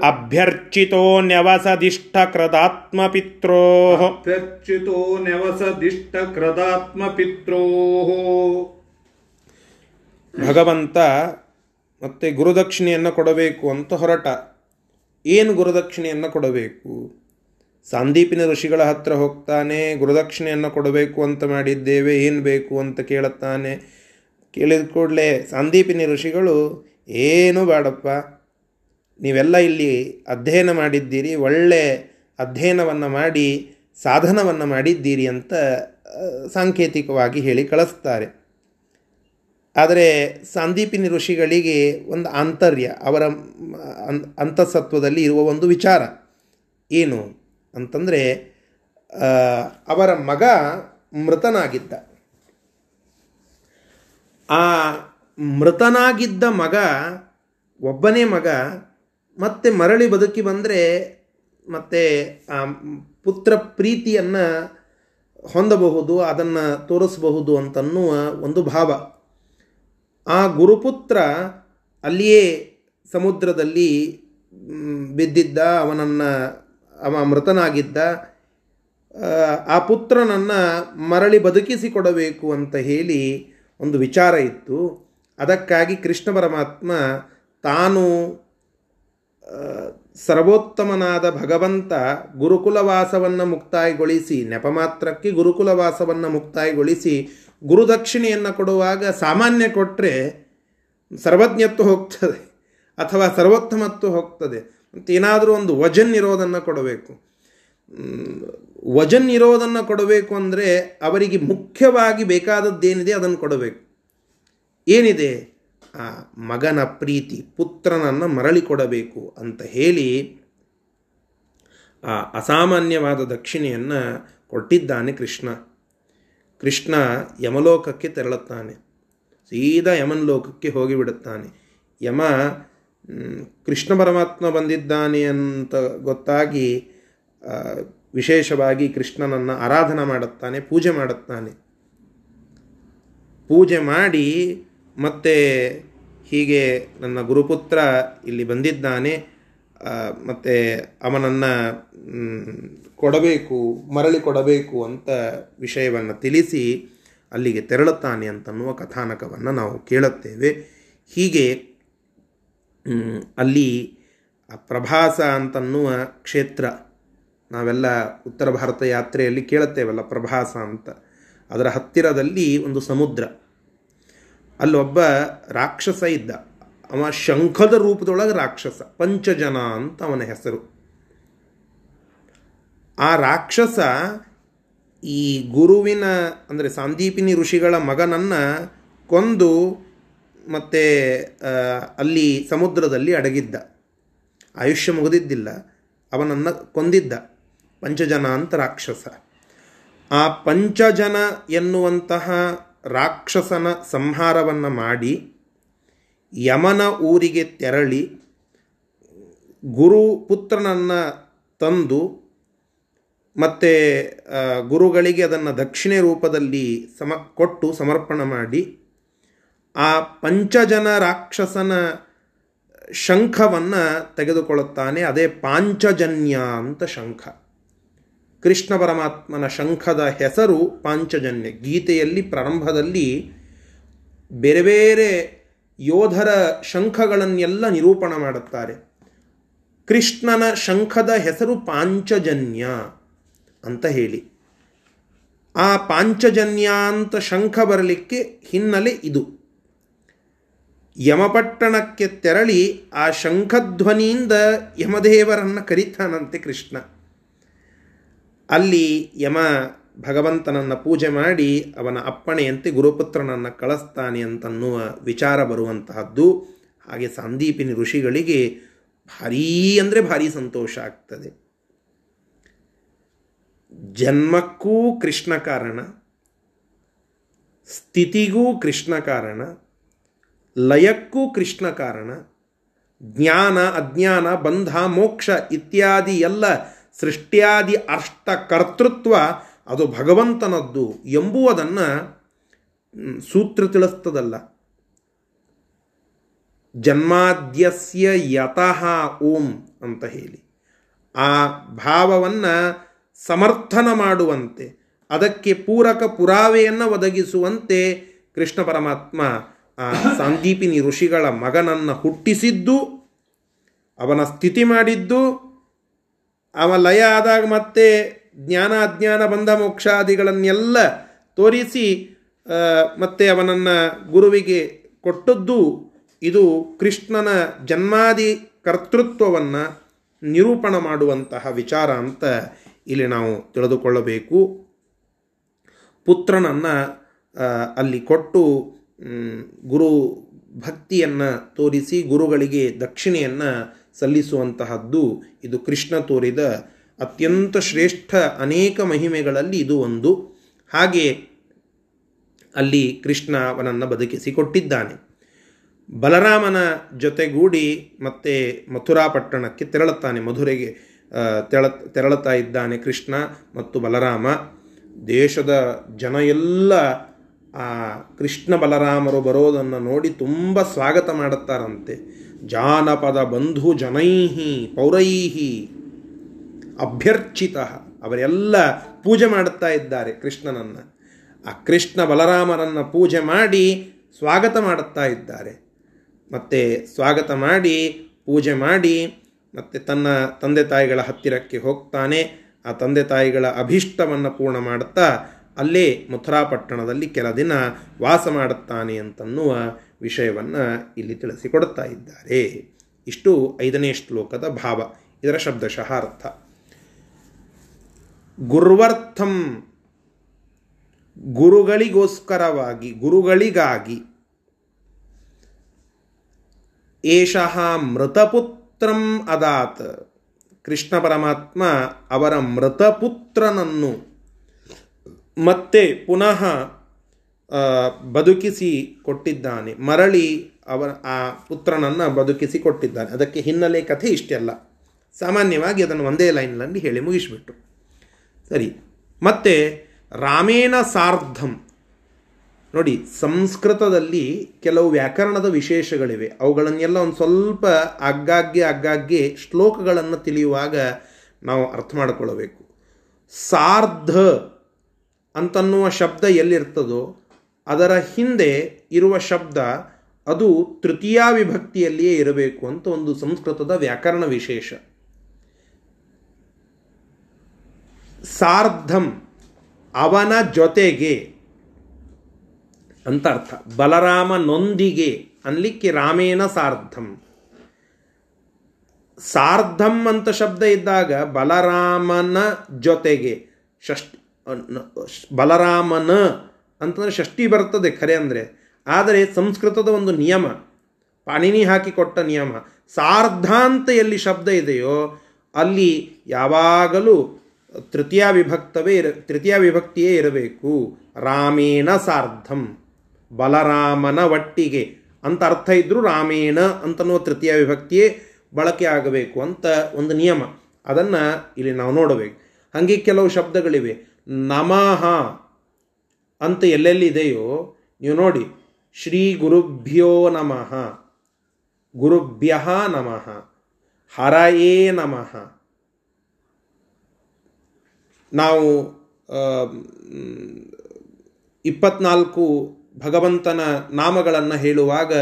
A: ಅಭ್ಯರ್ಚಿತೋ ನ್ಯವಸದಿಷ್ಟ ಕೃತಾತ್ಮ ಪಿತ್ರೋ
B: ಅಭ್ಯರ್ಚಿತೋ ನೆವಸದಿಷ್ಟ ಕ್ರದಾತ್ಮ ಪಿತ್ರೋ
A: ಭಗವಂತ ಮತ್ತೆ ಗುರುದಕ್ಷಿಣೆಯನ್ನು ಕೊಡಬೇಕು ಅಂತ ಹೊರಟ. ಏನು ಗುರುದಕ್ಷಿಣೆಯನ್ನು ಕೊಡಬೇಕು? ಸಾಂದೀಪಿನ ಋಷಿಗಳ ಹತ್ರ ಹೋಗ್ತಾನೆ, ಗುರುದಕ್ಷಿಣೆಯನ್ನು ಕೊಡಬೇಕು ಅಂತ ಮಾಡಿದ್ದೇವೆ, ಏನು ಬೇಕು ಅಂತ ಕೇಳುತ್ತಾನೆ. ಕೇಳಿದ ಕೂಡಲೇ ಸಾಂದೀಪಿನಿ ಋಷಿಗಳು, ಏನೂ ಬೇಡಪ್ಪ, ನೀವೆಲ್ಲ ಇಲ್ಲಿ ಅಧ್ಯಯನ ಮಾಡಿದ್ದೀರಿ, ಒಳ್ಳೆ ಅಧ್ಯಯನವನ್ನು ಮಾಡಿ, ಸಾಧನವನ್ನು ಮಾಡಿದ್ದೀರಿ ಅಂತ ಸಾಂಕೇತಿಕವಾಗಿ ಹೇಳಿ ಕಳಿಸ್ತಾರೆ. ಆದರೆ ಸಂದೀಪಿನಿ ಋಷಿಗಳಿಗೆ ಒಂದು ಆಂತರ್ಯ, ಅವರ ಅಂತಸತ್ವದಲ್ಲಿ ಇರುವ ಒಂದು ವಿಚಾರ. ಏನು ಅಂತಂದರೆ ಅವರ ಮಗ ಮೃತನಾಗಿದ್ದ. ಆ ಮೃತನಾಗಿದ್ದ ಮಗ ಒಬ್ಬನೇ ಮಗ, ಮತ್ತೆ ಮರಳಿ ಬದುಕಿ ಬಂದರೆ ಮತ್ತೆ ಆ ಪುತ್ರ ಪ್ರೀತಿಯನ್ನು ಹೊಂದಬಹುದು, ಅದನ್ನು ತೋರಿಸಬಹುದು ಅಂತನ್ನುವ ಒಂದು ಭಾವ. ಆ ಗುರುಪುತ್ರ ಅಲ್ಲಿಯೇ ಸಮುದ್ರದಲ್ಲಿ ಬಿದ್ದಿದ್ದ ಅವನನ್ನು ಅವ ಮೃತನಾಗಿದ್ದ ಆ, ಪುತ್ರನನ್ನು ಮರಳಿ ಬದುಕಿಸಿಕೊಡಬೇಕು ಅಂತ ಹೇಳಿ ಒಂದು ವಿಚಾರ ಇತ್ತು. ಅದಕ್ಕಾಗಿ ಕೃಷ್ಣ ಪರಮಾತ್ಮ ತಾನು ಸರ್ವೋತ್ತಮನಾದ ಭಗವಂತ ಗುರುಕುಲವಾಸವನ್ನು ಮುಕ್ತಾಯಗೊಳಿಸಿ ನೆಪ ಮಾತ್ರಕ್ಕೆ ಗುರುಕುಲವಾಸವನ್ನು ಮುಕ್ತಾಯಗೊಳಿಸಿ ಗುರುದಕ್ಷಿಣೆಯನ್ನು ಕೊಡುವಾಗ ಸಾಮಾನ್ಯ ಕೊಟ್ಟರೆ ಸರ್ವಜ್ಞತ್ವ ಹೋಗ್ತದೆ ಅಥವಾ ಸರ್ವೋತ್ತಮತ್ವ ಹೋಗ್ತದೆ. ಮತ್ತು ಏನಾದರೂ ಒಂದು ವಜನ್ ಇರೋದನ್ನು ಕೊಡಬೇಕು. ವಜನ್ ಇರೋದನ್ನು ಕೊಡಬೇಕು ಅಂದರೆ ಅವರಿಗೆ ಮುಖ್ಯವಾಗಿ ಬೇಕಾದದ್ದೇನಿದೆ ಅದನ್ನು ಕೊಡಬೇಕು. ಏನಿದೆ? ಆ ಮಗನ ಪ್ರೀತಿ, ಪುತ್ರನನ್ನು ಮರಳಿ ಕೊಡಬೇಕು ಅಂತ ಹೇಳಿ ಆ ಅಸಾಮಾನ್ಯವಾದ ದಕ್ಷಿಣೆಯನ್ನು ಕೊಟ್ಟಿದ್ದಾನೆ ಕೃಷ್ಣ. ಕೃಷ್ಣ ಯಮಲೋಕಕ್ಕೆ ತೆರಳುತ್ತಾನೆ. ಸೀದಾ ಯಮನ್ ಲೋಕಕ್ಕೆ ಹೋಗಿಬಿಡುತ್ತಾನೆ ಯಮ ಕೃಷ್ಣ ಪರಮಾತ್ಮ ಬಂದಿದ್ದಾನೆ ಅಂತ ಗೊತ್ತಾಗಿ ವಿಶೇಷವಾಗಿ ಕೃಷ್ಣನನ್ನು ಆರಾಧನೆ ಮಾಡುತ್ತಾನೆ, ಪೂಜೆ ಮಾಡುತ್ತಾನೆ. ಪೂಜೆ ಮಾಡಿ ಮತ್ತೆ ಹೀಗೆ ನನ್ನ ಗುರುಪುತ್ರ ಇಲ್ಲಿ ಬಂದಿದ್ದಾನೆ. ಮತ್ತೆ ಅವನನ್ನು ಕೊಡಬೇಕು, ಮರಳಿ ಕೊಡಬೇಕು ಅಂತ ವಿಷಯವನ್ನು ತಿಳಿಸಿ ಅಲ್ಲಿಗೆ ತೆರಳುತ್ತಾನೆ ಅಂತನ್ನುವ ಕಥಾನಕವನ್ನು ನಾವು ಕೇಳುತ್ತೇವೆ. ಹೀಗೆ ಅಲ್ಲಿ ಪ್ರಭಾಸ ಅಂತನ್ನುವ ಕ್ಷೇತ್ರ ನಾವೆಲ್ಲ ಉತ್ತರ ಭಾರತ ಯಾತ್ರೆಯಲ್ಲಿ ಕೇಳುತ್ತೇವಲ್ಲ, ಪ್ರಭಾಸ ಅಂತ. ಅದರ ಹತ್ತಿರದಲ್ಲಿ ಒಂದು ಸಮುದ್ರ. ಅಲ್ಲೊಬ್ಬ ರಾಕ್ಷಸ ಇದ್ದ. ಅವ ಶಂಖದ ರೂಪದೊಳಗೆ ರಾಕ್ಷಸ, ಪಂಚಜನ ಅಂತ ಅವನ ಹೆಸರು. ಆ ರಾಕ್ಷಸ ಈ ಗುರುವಿನ, ಅಂದರೆ ಸಾಂದೀಪಿನಿ ಋಷಿಗಳ ಮಗನನ್ನು ಕೊಂದು ಮತ್ತೆ ಅಲ್ಲಿ ಸಮುದ್ರದಲ್ಲಿ ಅಡಗಿದ್ದ. ಆಯುಷ್ಯ ಮುಗಿದಿದ್ದಿಲ್ಲ, ಅವನನ್ನು ಕೊಂದಿದ್ದ ಪಂಚಜನ ಅಂತ ರಾಕ್ಷಸ. ಆ ಪಂಚಜನ ಎನ್ನುವಂತಹ ರಾಕ್ಷಸನ ಸಂಹಾರವನ್ನು ಮಾಡಿ ಯಮನ ಊರಿಗೆ ತೆರಳಿ ಗುರು ಪುತ್ರನನ್ನು ತಂದು ಮತ್ತು ಗುರುಗಳಿಗೆ ಅದನ್ನು ದಕ್ಷಿಣೆ ರೂಪದಲ್ಲಿ ಸಮ, ಕೊಟ್ಟು ಸಮರ್ಪಣ ಮಾಡಿ, ಆ ಪಂಚಜನ ರಾಕ್ಷಸನ ಶಂಖವನ್ನು ತೆಗೆದುಕೊಳ್ಳುತ್ತಾನೆ. ಅದೇ ಪಾಂಚಜನ್ಯ ಅಂತ ಶಂಖ. ಕೃಷ್ಣ ಪರಮಾತ್ಮನ ಶಂಖದ ಹೆಸರು ಪಾಂಚಜನ್ಯ. ಗೀತೆಯಲ್ಲಿ ಪ್ರಾರಂಭದಲ್ಲಿ ಬೇರೆ ಬೇರೆ ಯೋಧರ ಶಂಖಗಳನ್ನೆಲ್ಲ ನಿರೂಪಣ ಮಾಡುತ್ತಾರೆ. ಕೃಷ್ಣನ ಶಂಖದ ಹೆಸರು ಪಾಂಚಜನ್ಯ ಅಂತ ಹೇಳಿ. ಆ ಪಾಂಚಜನ್ಯ ಅಂತ ಶಂಖ ಬರಲಿಕ್ಕೆ ಹಿನ್ನೆಲೆ ಇದು. ಯಮಪಟ್ಟಣಕ್ಕೆ ತೆರಳಿ ಆ ಶಂಖಧ್ವನಿಯಿಂದ ಯಮದೇವರನ್ನು ಕರೀತಾನಂತೆ ಕೃಷ್ಣ. ಅಲ್ಲಿ ಯಮ ಭಗವಂತನನ್ನು ಪೂಜೆ ಮಾಡಿ ಅವನ ಅಪ್ಪಣೆಯಂತೆ ಗುರುಪುತ್ರನನ್ನು ಕಳಿಸ್ತಾನೆ ಅಂತನ್ನುವ ವಿಚಾರ ಬರುವಂತಹದ್ದು, ಹಾಗೆ ಸಂದೀಪಿನಿ ಋಷಿಗಳಿಗೆ ಭಾರೀ ಅಂದರೆ ಭಾರೀ ಸಂತೋಷ ಆಗ್ತದೆ. ಜನ್ಮಕ್ಕೂ ಕೃಷ್ಣ ಕಾರಣ, ಸ್ಥಿತಿಗೂ ಕೃಷ್ಣ ಕಾರಣ, ಲಯಕ್ಕೂ ಕೃಷ್ಣ ಕಾರಣ, ಜ್ಞಾನ, ಅಜ್ಞಾನ, ಬಂಧ, ಮೋಕ್ಷ ಇತ್ಯಾದಿ ಎಲ್ಲ ಸೃಷ್ಟ್ಯಾದಿ ಅಷ್ಟ ಕರ್ತೃತ್ವ ಅದು ಭಗವಂತನದ್ದು ಎಂಬುವುದನ್ನು ಸೂತ್ರ ತಿಳಿಸ್ತದಲ್ಲ. ಜನ್ಮಾದ್ಯಸ್ಯ ಯತಃ ಓಂ ಅಂತ ಹೇಳಿ. ಆ ಭಾವವನ್ನು ಸಮರ್ಥನ ಮಾಡುವಂತೆ, ಅದಕ್ಕೆ ಪೂರಕ ಪುರಾವೆಯನ್ನು ಒದಗಿಸುವಂತೆ ಕೃಷ್ಣ ಪರಮಾತ್ಮ ಆ ಸಂದೀಪಿನಿ ಋಷಿಗಳ ಮಗನನ್ನು ಹುಟ್ಟಿಸಿದ್ದು, ಅವನ ಸ್ಥಿತಿ ಮಾಡಿದ್ದು ಅವ ಲಯ ಆದಾಗ ಮತ್ತೆ ಜ್ಞಾನ ಅಜ್ಞಾನ ಬಂಧ ಮೋಕ್ಷಾದಿಗಳನ್ನೆಲ್ಲ ತೋರಿಸಿ ಮತ್ತೆ ಅವನನ್ನು ಗುರುವಿಗೆ ಕೊಟ್ಟದ್ದು ಇದು ಕೃಷ್ಣನ ಜನ್ಮಾದಿ ಕರ್ತೃತ್ವವನ್ನು ನಿರೂಪಣ ಮಾಡುವಂತಹ ವಿಚಾರ ಅಂತ ಇಲ್ಲಿ ನಾವು ತಿಳಿದುಕೊಳ್ಳಬೇಕು. ಪುತ್ರನನ್ನು ಅಲ್ಲಿ ಕೊಟ್ಟು ಗುರು ಭಕ್ತಿಯನ್ನು ತೋರಿಸಿ, ಗುರುಗಳಿಗೆ ದಕ್ಷಿಣೆಯನ್ನು ಸಲ್ಲಿಸುವಂತಹದ್ದು ಇದು ಕೃಷ್ಣ ತೋರಿದ ಅತ್ಯಂತ ಶ್ರೇಷ್ಠ ಅನೇಕ ಮಹಿಮೆಗಳಲ್ಲಿ ಇದು ಒಂದು. ಹಾಗೆ ಅಲ್ಲಿ ಕೃಷ್ಣ ಅವನನ್ನು ಬದುಕಿಸಿಕೊಟ್ಟಿದ್ದಾನೆ. ಬಲರಾಮನ ಜೊತೆಗೂಡಿ ಮತ್ತೆ ಮಥುರಾ ಪಟ್ಟಣಕ್ಕೆ ತೆರಳುತ್ತಾನೆ. ಮಧುರೆಗೆ ತೆರಳ ತೆರಳುತ್ತಾ ಇದ್ದಾನೆ ಕೃಷ್ಣ ಮತ್ತು ಬಲರಾಮ. ದೇಶದ ಜನ ಎಲ್ಲ, ಆ, ಕೃಷ್ಣ ಬಲರಾಮರು ಬರೋದನ್ನು ನೋಡಿ ತುಂಬ ಸ್ವಾಗತ ಮಾಡುತ್ತಾರಂತೆ. ಜಾನಪದ ಬಂಧು ಜನೈಹಿ ಪೌರೈಹಿ. ಅಭ್ಯರ್ಚಿತ. ಅವರೆಲ್ಲ ಪೂಜೆ ಮಾಡುತ್ತಾ ಇದ್ದಾರೆ ಕೃಷ್ಣನನ್ನು. ಆ ಕೃಷ್ಣ ಬಲರಾಮರನ್ನು ಪೂಜೆ ಮಾಡಿ ಸ್ವಾಗತ ಮಾಡುತ್ತಾ ಇದ್ದಾರೆ. ಮತ್ತು ಸ್ವಾಗತ ಮಾಡಿ, ಪೂಜೆ ಮಾಡಿ, ಮತ್ತು ತನ್ನ ತಂದೆ ತಾಯಿಗಳ ಹತ್ತಿರಕ್ಕೆ ಹೋಗ್ತಾನೆ. ಆ ತಂದೆ ತಾಯಿಗಳ ಅಭೀಷ್ಟವನ್ನು ಪೂರ್ಣ ಮಾಡುತ್ತಾ ಅಲ್ಲೇ ಮಥುರಾಪಟ್ಟಣದಲ್ಲಿ ಕೆಲ ದಿನ ವಾಸ ಮಾಡುತ್ತಾನೆ ಅಂತನ್ನುವ ವಿಷಯವನ್ನು ಇಲ್ಲಿ ತಿಳಿಸಿಕೊಡುತ್ತಾ ಇದ್ದಾರೆ. ಇಷ್ಟು ಐದನೇ ಶ್ಲೋಕದ ಭಾವ. ಇದರ ಶಬ್ದಶಃ ಅರ್ಥ. ಗುರುವರ್ಥಂ. ಗುರುಗಳಿಗೋಸ್ಕರವಾಗಿ, ಗುರುಗಳಿಗಾಗಿ. ಏಷಃ ಮೃತಪುತ್ರಂ ಅದಾತ್. ಕೃಷ್ಣ ಪರಮಾತ್ಮ ಅವರ ಮೃತಪುತ್ರನನ್ನು ಮತ್ತೆ ಪುನಃ ಬದುಕಿಸಿ ಕೊಟ್ಟಿದ್ದಾನೆ. ಮರಳಿ ಅವರ, ಆ ಪುತ್ರನನ್ನು ಬದುಕಿಸಿ ಕೊಟ್ಟಿದ್ದಾನೆ. ಅದಕ್ಕೆ ಹಿನ್ನೆಲೆ ಕಥೆ ಇಷ್ಟೆಲ್ಲ ಸಾಮಾನ್ಯವಾಗಿ ಅದನ್ನು ಒಂದೇ ಲೈನ್ನಲ್ಲಿ ಹೇಳಿ ಮುಗಿಸ್ಬಿಟ್ಟು. ಸರಿ. ಮತ್ತೆ ರಾಮೇನ ಸಾರ್ಧಂ. ನೋಡಿ, ಸಂಸ್ಕೃತದಲ್ಲಿ ಕೆಲವು ವ್ಯಾಕರಣದ ವಿಶೇಷಗಳಿವೆ. ಅವುಗಳನ್ನೆಲ್ಲ ಒಂದು ಸ್ವಲ್ಪ ಆಗಾಗ್ಗೆ ಆಗಾಗ್ಗೆ ಶ್ಲೋಕಗಳನ್ನು ತಿಳಿಯುವಾಗ ನಾವು ಅರ್ಥ ಮಾಡಿಕೊಳ್ಳಬೇಕು ಸಾರ್ಧ ಅಂತನ್ನುವ ಶಬ್ದ ಎಲ್ಲಿರ್ತದೋ, ಅದರ ಹಿಂದೆ ಇರುವ ಶಬ್ದ ಅದು ತೃತೀಯ ವಿಭಕ್ತಿಯಲ್ಲಿಯೇ ಇರಬೇಕು ಅಂತ ಒಂದು ಸಂಸ್ಕೃತದ ವ್ಯಾಕರಣ ವಿಶೇಷ. ಸಾರ್ಧಂ, ಅವನ ಜೊತೆಗೆ ಅಂತ ಅರ್ಥ. ಬಲರಾಮನೊಂದಿಗೆ ಅನ್ಲಿಕ್ಕೆ ರಾಮೇನ ಸಾರ್ಧಂ. ಸಾರ್ಧಂ ಅಂತ ಶಬ್ದ ಇದ್ದಾಗ ಬಲರಾಮನ ಜೊತೆಗೆ ಷಷ್ಠಿ, ಬಲರಾಮನ ಅಂತಂದರೆ ಷಷ್ಠಿ ಬರ್ತದೆ ಖರೆ ಅಂದರೆ. ಆದರೆ ಸಂಸ್ಕೃತದ ಒಂದು ನಿಯಮ, ಪಾಣಿನಿ ಹಾಕಿಕೊಟ್ಟ ನಿಯಮ ಸಾರ್ಧಾಂತ ಎಲ್ಲಿ ಶಬ್ದ ಇದೆಯೋ ಅಲ್ಲಿ ಯಾವಾಗಲೂ ತೃತೀಯ ವಿಭಕ್ತವೇ ಇರ ತೃತೀಯ ವಿಭಕ್ತಿಯೇ ಇರಬೇಕು. ರಾಮೇಣ ಸಾರ್ಧಂ. ಬಲರಾಮನ ಒಟ್ಟಿಗೆ. ಅಂತ ಅರ್ಥ ಇದ್ದರೂ ರಾಮೇಣ ಅಂತನ್ನುವ ತೃತೀಯ ವಿಭಕ್ತಿಯೇ ಬಳಕೆ ಆಗಬೇಕು ಅಂತ ಒಂದು ನಿಯಮ. ಅದನ್ನು ಇಲ್ಲಿ ನಾವು ನೋಡಬೇಕು. ಹಾಗೆ ಕೆಲವು ಶಬ್ದಗಳಿವೆ. ನಮಃ ಅಂತ ಎಲ್ಲೆಲ್ಲಿದೆಯೋ, ನೀವು ನೋಡಿ, ಶ್ರೀ ಗುರುಭ್ಯೋ ನಮಃ. ಗುರುಭ್ಯ ನಮಃ. ಹರಯೇ ನಮಃ. ನಾವು ಇಪ್ಪತ್ನಾಲ್ಕು ಭಗವಂತನ ನಾಮಗಳನ್ನು ಹೇಳುವಾಗ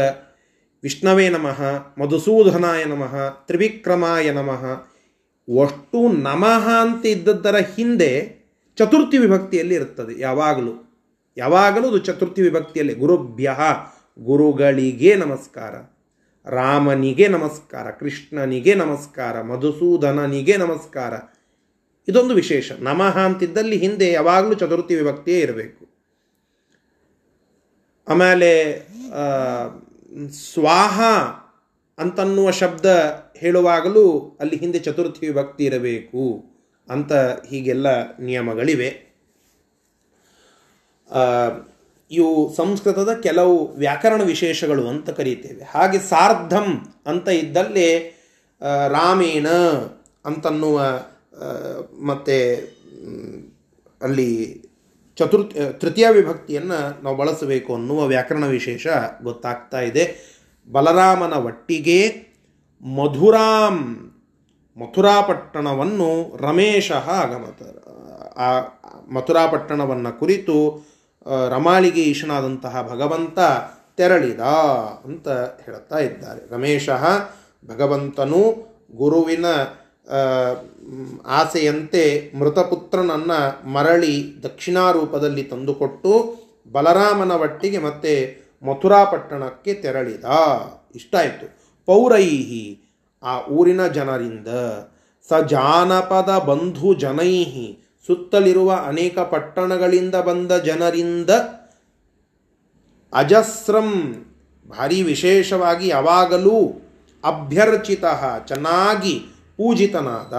A: ವಿಷ್ಣವೇ ನಮಃ ಮಧುಸೂಧನಾಯ ನಮಃ, ತ್ರಿವಿಕ್ರಮಾಯ ನಮಃ ಒಷ್ಟು ನಮಃ ಅಂತ ಇದ್ದದ್ದರ ಹಿಂದೆ ಚತುರ್ಥಿ ವಿಭಕ್ತಿಯಲ್ಲಿ ಇರುತ್ತದೆ, ಯಾವಾಗಲೂ. ಯಾವಾಗಲೂ ಅದು ಚತುರ್ಥಿ ವಿಭಕ್ತಿಯಲ್ಲಿ, ಗುರುಭ್ಯ, ಗುರುಗಳಿಗೆ ನಮಸ್ಕಾರ, ರಾಮನಿಗೆ ನಮಸ್ಕಾರ, ಕೃಷ್ಣನಿಗೆ ನಮಸ್ಕಾರ, ಮಧುಸೂದನನಿಗೆ ನಮಸ್ಕಾರ ಇದೊಂದು ವಿಶೇಷ. ನಮಃ ಅಂತಿದ್ದಲ್ಲಿ ಹಿಂದೆ ಯಾವಾಗಲೂ ಚತುರ್ಥಿ ವಿಭಕ್ತಿಯೇ ಇರಬೇಕು. ಆಮೇಲೆ ಸ್ವಾಹ ಅಂತನ್ನುವ ಶಬ್ದ ಹೇಳುವಾಗಲೂ ಅಲ್ಲಿ ಹಿಂದೆ ಚತುರ್ಥಿ ವಿಭಕ್ತಿ ಇರಬೇಕು ಅಂತ ಹೀಗೆಲ್ಲ ನಿಯಮಗಳಿವೆ. ಇವು ಸಂಸ್ಕೃತದ ಕೆಲವು ವ್ಯಾಕರಣ ವಿಶೇಷಗಳು ಅಂತ ಕರೀತೇವೆ. ಹಾಗೆ ಸಾರ್ಧಂ ಅಂತ ಇದ್ದಲ್ಲಿ ರಾಮೇಣ ಅಂತನ್ನುವ ಮತ್ತು ಅಲ್ಲಿ ಚತುರ್ಥ ತೃತೀಯ ವಿಭಕ್ತಿಯನ್ನು ನಾವು ಬಳಸಬೇಕು ಅನ್ನುವ ವ್ಯಾಕರಣ ವಿಶೇಷ ಗೊತ್ತಾಗ್ತಾ ಇದೆ. ಬಲರಾಮನ ಒಟ್ಟಿಗೆ ಮಧುರಾಂ ಮಥುರಾಪಟ್ಟಣವನ್ನು ರಮೇಶ ಆಗಮತ, ಆ ಮಥುರಾಪಟ್ಟಣವನ್ನು ಕುರಿತು ರಮಾಳಿಗೆ ಈಶನಾದಂತಹ ಭಗವಂತ ತೆರಳಿದ ಅಂತ ಹೇಳ್ತಾ ಇದ್ದಾರೆ. ರಮೇಶ ಭಗವಂತನು ಗುರುವಿನ ಆಸೆಯಂತೆ ಮೃತಪುತ್ರನನ್ನು ಮರಳಿ ದಕ್ಷಿಣಾರೂಪದಲ್ಲಿ ತಂದುಕೊಟ್ಟು ಬಲರಾಮನ ಒಟ್ಟಿಗೆ ಮತ್ತೆ ಮಥುರಾಪಟ್ಟಣಕ್ಕೆ ತೆರಳಿದ. ಇಷ್ಟಾಯಿತು ಪೌರೈಹಿ, ಆ ಊರಿನ ಜನರಿಂದ. ಸ ಜಾನಪದ ಬಂಧು ಜನೈಹಿ, ಸುತ್ತಲಿರುವ ಅನೇಕ ಪಟ್ಟಣಗಳಿಂದ ಬಂದ ಜನರಿಂದ. ಅಜಸ್ರಂ, ಭಾರಿ ವಿಶೇಷವಾಗಿ ಯಾವಾಗಲೂ ಅಭ್ಯರ್ಚಿತ, ಚೆನ್ನಾಗಿ ಪೂಜಿತನಾದ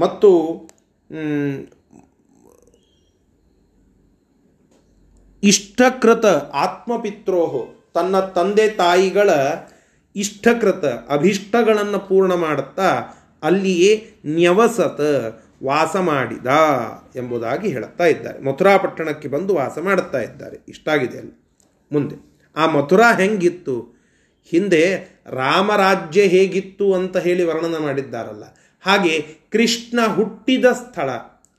A: ಮತ್ತು ಇಷ್ಟಕೃತ ಆತ್ಮಪಿತ್ರೋಹು, ತನ್ನ ತಂದೆ ತಾಯಿಗಳ ಇಷ್ಟಕೃತ ಅಭಿಷ್ಟಗಳನ್ನು ಪೂರ್ಣ ಮಾಡುತ್ತಾ, ಅಲ್ಲಿಯೇ ನ್ಯವಸತ ವಾಸ ಮಾಡಿದ ಎಂಬುದಾಗಿ ಹೇಳುತ್ತಾ ಇದ್ದಾರೆ. ಮಥುರಾ ಪಟ್ಟಣಕ್ಕೆ ಬಂದು ವಾಸ ಮಾಡುತ್ತಾ ಇದ್ದಾರೆ. ಇಷ್ಟಾಗಿದೆ ಅಲ್ಲಿ. ಮುಂದೆ. ಆ ಮಥುರಾ ಹೆಂಗಿತ್ತು? ಹಿಂದೆ ರಾಮರಾಜ್ಯ ಹೇಗಿತ್ತು ಅಂತ ಹೇಳಿ ವರ್ಣನೆ ಮಾಡಿದ್ದಾರಲ್ಲ. ಹಾಗೆ ಕೃಷ್ಣ ಹುಟ್ಟಿದ ಸ್ಥಳ,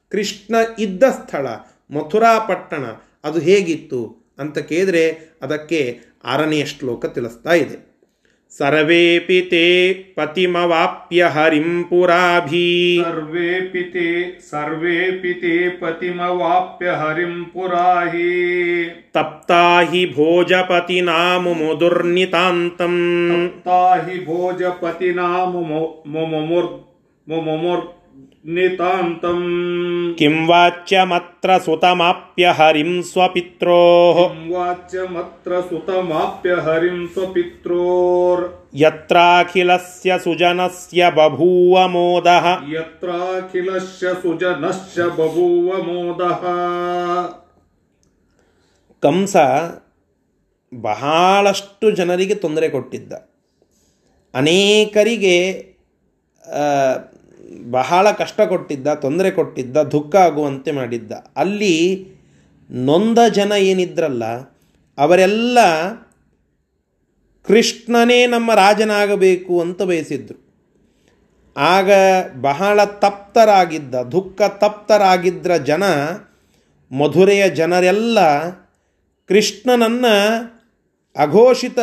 A: ಕೃಷ್ಣ ಇದ್ದ ಸ್ಥಳ ಮಥುರಾ ಪಟ್ಟಣ ಅದು ಹೇಗಿತ್ತು ಅಂತ ಕೇಳಿದ್ರೆ ಅದಕ್ಕೆ ಆರನೆಯ ಶ್ಲೋಕ ತಿಳಿಸ್ತಾ ಇದೆ. सर्वे ते पतिमवाप्य हरिं पुराभि।
B: सर्वे ते सर्वे ते पतिमवाप्य हरिं पुराहि।
A: तप्ता हि भोजपतिनामुमुदुर्नितान्तम्
B: तप्ता हि भोजपतिनामुमुर् मुमुर् ನಿತಾಂತಂ
A: किं वाच्यमत्र सुतमाप्य हरिं स्वपित्रोः
B: वाच्यमत्र सुतमाप्य हरिं स्वपित्रोर्
A: यत्राखिलस्य सुजनस्य बभूव मोदः
B: यत्राखिलस्य सुजनस्य बभूव मोदः
A: ಕಂಸ ಬಹಳಷ್ಟು ಜನರಿಗೆ ತೊಂದರೆ ಕೊಟ್ಟಿದ್ದ ಅನೇಕರಿಗೆ ಬಹಳ ಕಷ್ಟ ಕೊಟ್ಟಿದ್ದ ತೊಂದರೆ ಕೊಟ್ಟಿದ್ದ ದುಃಖ ಆಗುವಂತೆ ಮಾಡಿದ್ದ. ಅಲ್ಲಿ ನೊಂದ ಜನ ಏನಿದ್ರಲ್ಲ, ಅವರೆಲ್ಲ ಕೃಷ್ಣನೇ ನಮ್ಮ ರಾಜನಾಗಬೇಕು ಅಂತ ಬಯಸಿದ್ರು. ಆಗ ಬಹಳ ತಪ್ತರಾಗಿದ್ದ, ದುಃಖ ತಪ್ತರಾಗಿದ್ದ ಜನ, ಮಧುರೆಯ ಜನರೆಲ್ಲ ಕೃಷ್ಣನನ್ನು ಅಘೋಷಿತ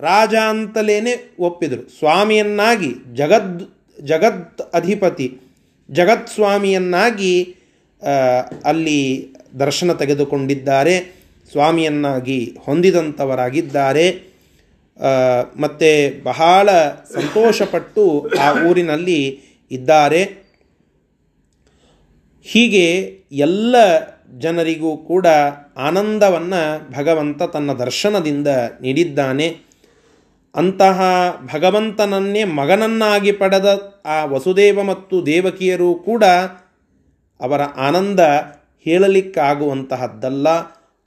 A: ರಾಜ ಅಂತಲೇ ಒಪ್ಪಿದರು. ಸ್ವಾಮಿಯನ್ನಾಗಿ, ಜಗದ್ ಜಗತ್ ಅಧಿಪತಿ, ಜಗತ್ ಸ್ವಾಮಿಯನ್ನಾಗಿ ಅಲ್ಲಿ ದರ್ಶನ ತೆಗೆದುಕೊಂಡಿದ್ದಾರೆ, ಸ್ವಾಮಿಯನ್ನಾಗಿ ಹೊಂದಿದಂಥವರಾಗಿದ್ದಾರೆ. ಮತ್ತು ಬಹಳ ಸಂತೋಷಪಟ್ಟು ಆ ಊರಿನಲ್ಲಿ ಇದ್ದಾರೆ. ಹೀಗೆ ಎಲ್ಲ ಜನರಿಗೂ ಕೂಡ ಆನಂದವನ್ನು ಭಗವಂತ ತನ್ನ ದರ್ಶನದಿಂದ ನೀಡಿದ್ದಾನೆ. ಅಂತಹ ಭಗವಂತನನ್ನೇ ಮಗನನ್ನಾಗಿ ಪಡೆದ ಆ ವಸುದೇವ ಮತ್ತು ದೇವಕಿಯರು ಕೂಡ ಅವರ ಆನಂದ ಹೇಳಲಿಕ್ಕಾಗುವಂತಹದ್ದಲ್ಲ.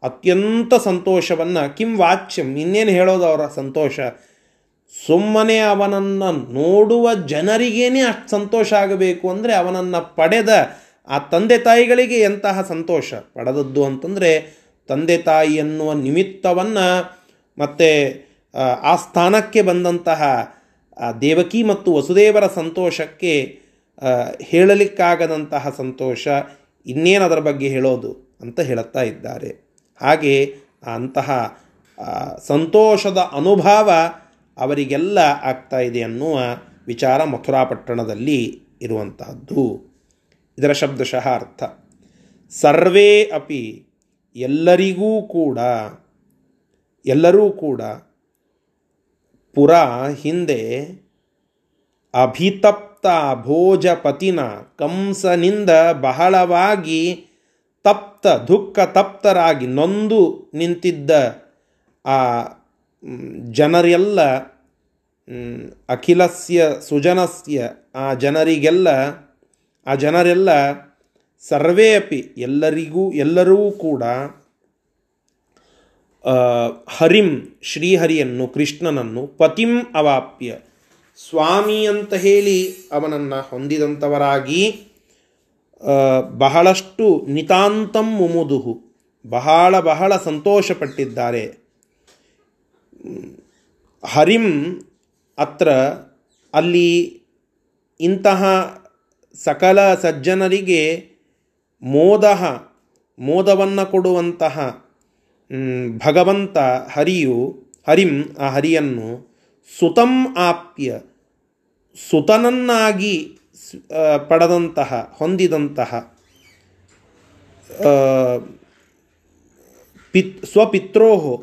A: ಅತ್ಯಂತ ಸಂತೋಷವನ್ನು ಕಿಂ ವಾಚ್ಯಂ, ಇನ್ನೇನು ಹೇಳೋದು ಅವರ ಸಂತೋಷ? ಸುಮ್ಮನೆ ಅವನನ್ನು ನೋಡುವ ಜನರಿಗೇನೆ ಅಷ್ಟು ಸಂತೋಷ ಆಗಬೇಕು ಅಂದರೆ ಅವನನ್ನು ಪಡೆದ ಆ ತಂದೆ ತಾಯಿಗಳಿಗೆ ಎಂತಹ ಸಂತೋಷ? ಪಡೆದದ್ದು ಅಂತಂದರೆ ತಂದೆ ತಾಯಿ ಎನ್ನುವ ನಿಮಿತ್ತವನ್ನು ಮತ್ತು ಆ ಸ್ಥಾನಕ್ಕೆ ಬಂದಂತಹ ದೇವಕಿ ಮತ್ತು ವಸುದೇವರ ಸಂತೋಷಕ್ಕೆ ಹೇಳಲಿಕ್ಕಾಗದಂತಹ ಸಂತೋಷ ಇನ್ನೇನು ಅದರ ಬಗ್ಗೆ ಹೇಳೋದು ಅಂತ ಹೇಳುತ್ತಾ ಇದ್ದಾರೆ. ಹಾಗೆ ಅಂತಹ ಸಂತೋಷದ ಅನುಭವ ಅವರಿಗೆಲ್ಲ ಆಗ್ತಾ ಇದೆ ಅನ್ನುವ ವಿಚಾರ ಮಥುರಾಪಟ್ಟಣದಲ್ಲಿ ಇರುವಂತಹದ್ದು. ಇದರ ಶಬ್ದಶಃ ಅರ್ಥ. ಸರ್ವೇ ಅಪಿ ಎಲ್ಲರಿಗೂ ಕೂಡ, ಎಲ್ಲರೂ ಕೂಡ ಪುರ ಹಿಂದೆ ಅಭಿತಪ್ತ ಭೋಜಪತಿನ ಕಂಸನಿಂದ ಬಹಳವಾಗಿ ತಪ್ತ, ದುಃಖ ತಪ್ತರಾಗಿ ನೊಂದು ನಿಂತಿದ್ದ ಆ ಜನರೆಲ್ಲ ಅಖಿಲಸ್ಯ, ಸುಜನಸ್ಯ, ಆ ಜನರಿಗೆಲ್ಲ, ಆ ಜನರೆಲ್ಲ ಸರ್ವೇ ಅಪಿ ಎಲ್ಲರಿಗೂ, ಎಲ್ಲರೂ ಕೂಡ ಹರಿಂ ಶ್ರೀಹರಿಯನ್ನು ಕೃಷ್ಣನನ್ನು ಪತಿಂ ಅವಾಪ್ಯ. ಸ್ವಾಮಿ ಅಂತ ಹೇಳಿ ಅವನನ್ನು ಹೊಂದಿದಂಥವರಾಗಿ ಬಹಳಷ್ಟು ನಿತಾಂತಂ ಮುಮುದುಹು, ಬಹಳ ಬಹಳ ಸಂತೋಷಪಟ್ಟಿದ್ದಾರೆ. ಹರಿಂ ಅತ್ರ ಅಲ್ಲಿ ಇಂತಹ ಸಕಲ ಸಜ್ಜನರಿಗೆ ಮೋದ ಮೋದವನ್ನು ಕೊಡುವಂತಹ ಭಗವಂತ ಹರಿಯು, ಹರಿಂ ಆ ಹರಿಯನ್ನು ಸುತಂ ಆಪ್ಯ, ಸುತನನ್ನಾಗಿ ಪಡೆದಂತಹ, ಹೊಂದಿದಂತಹ ಪಿತ್, ಸ್ವಪಿತ್ರೋಹೋ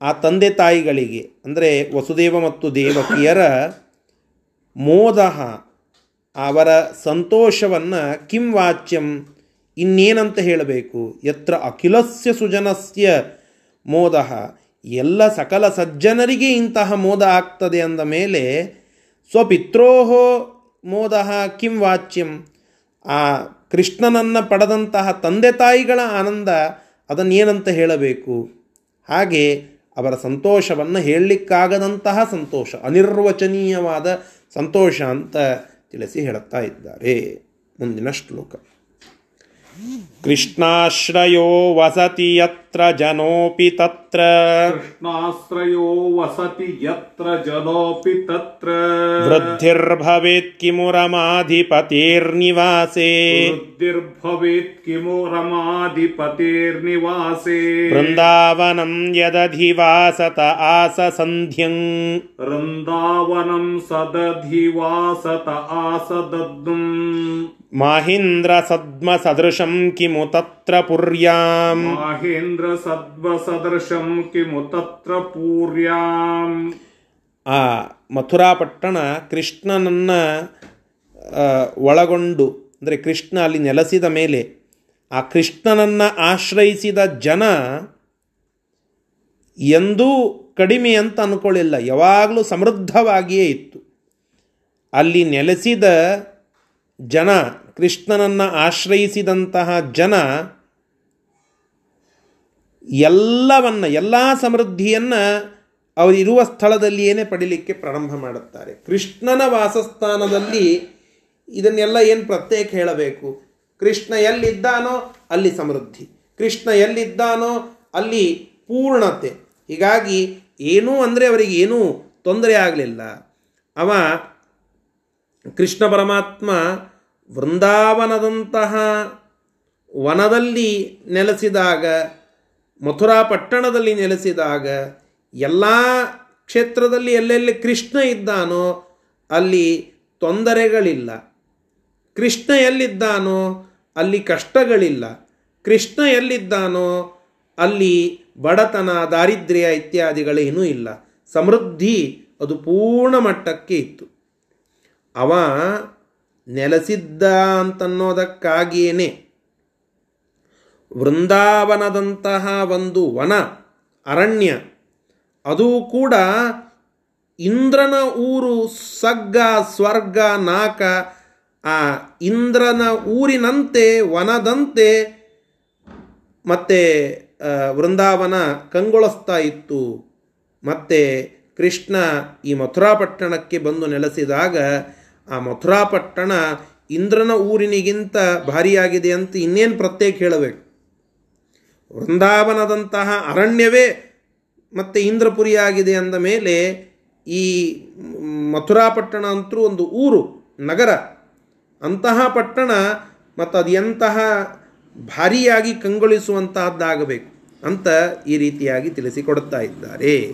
A: ಆ ತಂದೆ ತಾಯಿಗಳಿಗೆ, ಅಂದರೆ ವಸುದೇವ ಮತ್ತು ದೇವಕಿಯರ ಮೋದ ಅವರ ಸಂತೋಷವನ್ನು ಕಿಂ ವಾಚ್ಯಂ ಇನ್ನೇನಂತ ಹೇಳಬೇಕು? ಯತ್ರ ಅಖಿಲಸ್ಯ ಸುಜನಸ್ಯ ಮೋದ. ಎಲ್ಲ ಸಕಲ ಸಜ್ಜನರಿಗೆ ಇಂತಹ ಮೋದ ಆಗ್ತದೆ ಅಂದ ಮೇಲೆ, ಸ್ವಪಿತ್ರೋಹೋ ಮೋದ ಕಿಂ ವಾಚ್ಯಂ. ಆ ಕೃಷ್ಣನನ್ನು ಪಡೆದಂತಹ ತಂದೆ ತಾಯಿಗಳ ಆನಂದ ಅದನ್ನೇನಂತ ಹೇಳಬೇಕು? ಹಾಗೆ ಅವರ ಸಂತೋಷವನ್ನು ಹೇಳಲಿಕ್ಕಾಗದಂತಹ ಸಂತೋಷ, ಅನಿರ್ವಚನೀಯವಾದ ಸಂತೋಷ ಅಂತ ತಿಳಿಸಿ ಹೇಳುತ್ತಾ ಇದ್ದಾರೆ ಮುಂದಿನ ಶ್ಲೋಕ. कृष्णाश्रयो वसति यत्र जनोऽपि तत्र
B: कृष्णाश्रयो वसति यत्र जनोऽपि तत्र
A: वृद्धिर्भवेत् किमु रमाधिपतेर्निवासे
B: वृद्धिर्भवेत् किमु रमाधिपतेर्निवासे
A: वृन्दावनं यदधिवासत आससन्ध्यम्
B: वृन्दावनं सदधिवासत आसदद्दुम्
A: माहेन्द्रसद्मसदृशं किमु तत्र पुर्याम्
B: ಸದ್ವ ಸದ್ವಸದೃಶಂ ಕಿಮು ತತ್ರ ಪೂರ್ಯಾಂ.
A: ಆ ಮಥುರಾಪಟ್ಟಣ ಕೃಷ್ಣನನ್ನು ಒಳಗೊಂಡು, ಅಂದರೆ ಕೃಷ್ಣ ಅಲ್ಲಿ ನೆಲೆಸಿದ ಮೇಲೆ, ಆ ಕೃಷ್ಣನನ್ನು ಆಶ್ರಯಿಸಿದ ಜನ ಎಂದೂ ಕಡಿಮೆ ಅಂತ ಅಂದ್ಕೊಳ್ಳಿಲ್ಲ ಯಾವಾಗಲೂ ಸಮೃದ್ಧವಾಗಿಯೇ ಇತ್ತು. ಅಲ್ಲಿ ನೆಲೆಸಿದ ಜನ, ಕೃಷ್ಣನನ್ನು ಆಶ್ರಯಿಸಿದಂತಹ ಜನ ಎಲ್ಲವನ್ನ, ಎಲ್ಲ ಸಮೃದ್ಧಿಯನ್ನು ಅವರಿರುವ ಸ್ಥಳದಲ್ಲಿಯೇ ಪಡಿಲಿಕ್ಕೆ ಪ್ರಾರಂಭ ಮಾಡುತ್ತಾರೆ. ಕೃಷ್ಣನ ವಾಸಸ್ಥಾನದಲ್ಲಿ ಇದನ್ನೆಲ್ಲ ಏನು ಪ್ರತ್ಯೇಕ ಹೇಳಬೇಕು? ಕೃಷ್ಣ ಎಲ್ಲಿದ್ದಾನೋ ಅಲ್ಲಿ ಸಮೃದ್ಧಿ. ಕೃಷ್ಣ ಎಲ್ಲಿದ್ದಾನೋ ಅಲ್ಲಿ ಪೂರ್ಣತೆ. ಹೀಗಾಗಿ ಏನೂ ಅಂದರೆ ಅವರಿಗೆ ಏನೂ ತೊಂದರೆ ಆಗಲಿಲ್ಲ. ಅವ ಕೃಷ್ಣ ಪರಮಾತ್ಮ ವೃಂದಾವನದಂತಹ ವನದಲ್ಲಿ ನೆಲೆಸಿದಾಗ ಮಥುರಾ ಪಟ್ಟಣದಲ್ಲಿ ನೆಲೆಸಿದಾಗ ಎಲ್ಲ ಕ್ಷೇತ್ರದಲ್ಲಿ ಎಲ್ಲೆಲ್ಲಿ ಕೃಷ್ಣ ಇದ್ದಾನೋ ಅಲ್ಲಿ ತೊಂದರೆಗಳಿಲ್ಲ. ಕೃಷ್ಣ ಎಲ್ಲಿದ್ದಾನೋ ಅಲ್ಲಿ ಕಷ್ಟಗಳಿಲ್ಲ. ಕೃಷ್ಣ ಎಲ್ಲಿದ್ದಾನೋ ಅಲ್ಲಿ ಬಡತನ, ದಾರಿದ್ರ್ಯ ಇತ್ಯಾದಿಗಳೇನೂ ಇಲ್ಲ. ಸಮೃದ್ಧಿ ಅದು ಪೂರ್ಣ ಮಟ್ಟಕ್ಕೆ ಇತ್ತು. ಅವ ನೆಲೆಸಿದ್ದ ಅಂತನ್ನೋದಕ್ಕಾಗಿಯೇ ವೃಂದಾವನದಂತಹ ಒಂದು ವನ, ಅರಣ್ಯ, ಅದು ಕೂಡ ಇಂದ್ರನ ಊರು ಸಗ್ಗ, ಸ್ವರ್ಗ, ನಾಕ, ಆ ಇಂದ್ರನ ಊರಿನಂತೆ, ವನದಂತೆ ಮತ್ತೆ ವೃಂದಾವನ ಕಂಗೊಳಿಸ್ತಾ ಇತ್ತು. ಮತ್ತು ಕೃಷ್ಣ ಈ ಮಥುರಾಪಟ್ಟಣಕ್ಕೆ ಬಂದು ನೆಲೆಸಿದಾಗ, ಆ ಮಥುರಾಪಟ್ಟಣ ಇಂದ್ರನ ಊರಿನಿಗಿಂತ ಭಾರಿಯಾಗಿದೆ ಅಂತ ಇನ್ನೇನು ಪ್ರತ್ಯೇಕ ಹೇಳಬೇಕು. ವೃಂದಾವನದಂತಹ ಅರಣ್ಯವೇ ಮತ್ತು ಇಂದ್ರಪುರಿಯಾಗಿದೆ ಅಂದ ಮೇಲೆ ಈ ಮಥುರಾಪಟ್ಟಣ ಅಂತೂ ಒಂದು ಊರು, ನಗರ. ಅಂತಹ ಪಟ್ಟಣ ಮತ್ತು ಅದು ಎಂತಹ ಭಾರಿಯಾಗಿ ಕಂಗೊಳಿಸುವಂತಹದ್ದಾಗಬೇಕು ಅಂತ ಈ ರೀತಿಯಾಗಿ ತಿಳಿಸಿಕೊಡುತ್ತಾ ಇದ್ದಾರೆ.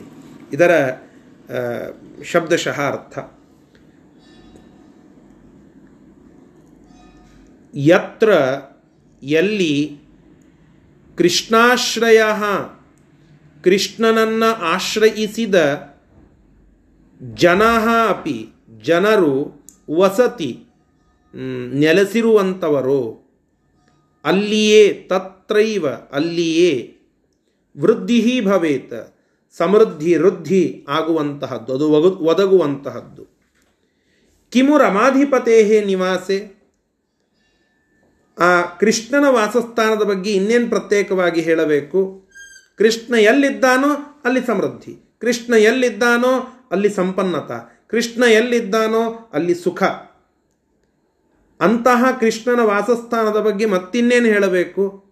A: ಇದರ ಶಬ್ದಶಃ ಅರ್ಥ ಯತ್ರ ಎಲ್ಲಿ ಕೃಷ್ಣಾಶ್ರಯ. ಕೃಷ್ಣನನ್ನು ಆಶ್ರಯಿಸಿದ ಜನ ಅಪಿ, ಜನರು ವಸತಿ ನೆಲೆಸಿರುವಂಥವರು. ಅಲ್ಲಿಯೇ ತತ್ರೈವ, ಅಲ್ಲಿಯೇ ವೃದ್ಧಿ ಭವೇತ್, ಸಮೃದ್ಧಿ, ವೃದ್ಧಿ ಆಗುವಂತಹದ್ದು, ಅದು ಒದಗುವಂತಹದ್ದು. ಕಿಮು ರಮಾಧಿಪತೇ ನಿವಾಸೆ. ಆ ಕೃಷ್ಣನ ವಾಸಸ್ಥಾನದ ಬಗ್ಗೆ ಇನ್ನೇನು ಪ್ರತ್ಯೇಕವಾಗಿ ಹೇಳಬೇಕು? ಕೃಷ್ಣ ಎಲ್ಲಿದ್ದಾನೋ ಅಲ್ಲಿ ಸಮೃದ್ಧಿ. ಕೃಷ್ಣ ಎಲ್ಲಿದ್ದಾನೋ ಅಲ್ಲಿ ಸಂಪನ್ನತ. ಕೃಷ್ಣ ಎಲ್ಲಿದ್ದಾನೋ ಅಲ್ಲಿ ಸುಖ. ಅಂತಹ ಕೃಷ್ಣನ ವಾಸಸ್ಥಾನದ ಬಗ್ಗೆ ಮತ್ತಿನ್ನೇನು ಹೇಳಬೇಕು?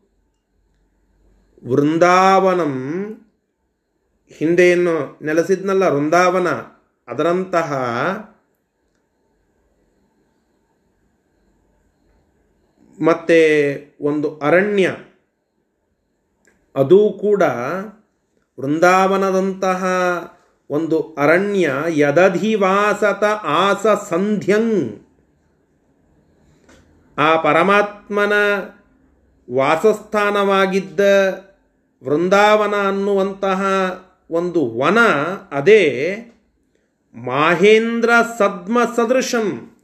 A: ವೃಂದಾವನಂ. ಹಿಂದೆಯನ್ನು ನೆಲೆಸಿದ್ನಲ್ಲ ವೃಂದಾವನ. ಅದರಂತಹ ಮತ್ತೆ ಒಂದು ಅರಣ್ಯ. ಅದು ಕೂಡ ವೃಂದಾವನದಂತಹ ಒಂದು ಅರಣ್ಯ ಯದಧಿವಾಸತ ಆಸ ಸಂಧ್ಯಂ. ಆ ಪರಮಾತ್ಮನ ವಾಸಸ್ಥಾನವಾಗಿದ್ದ ವೃಂದಾವನ ಅನ್ನುವಂತಹ ಒಂದು ವನ ಅದೇ ಮಾಹೇಂದ್ರ ಸದ್ಮ ಸದೃಶಂ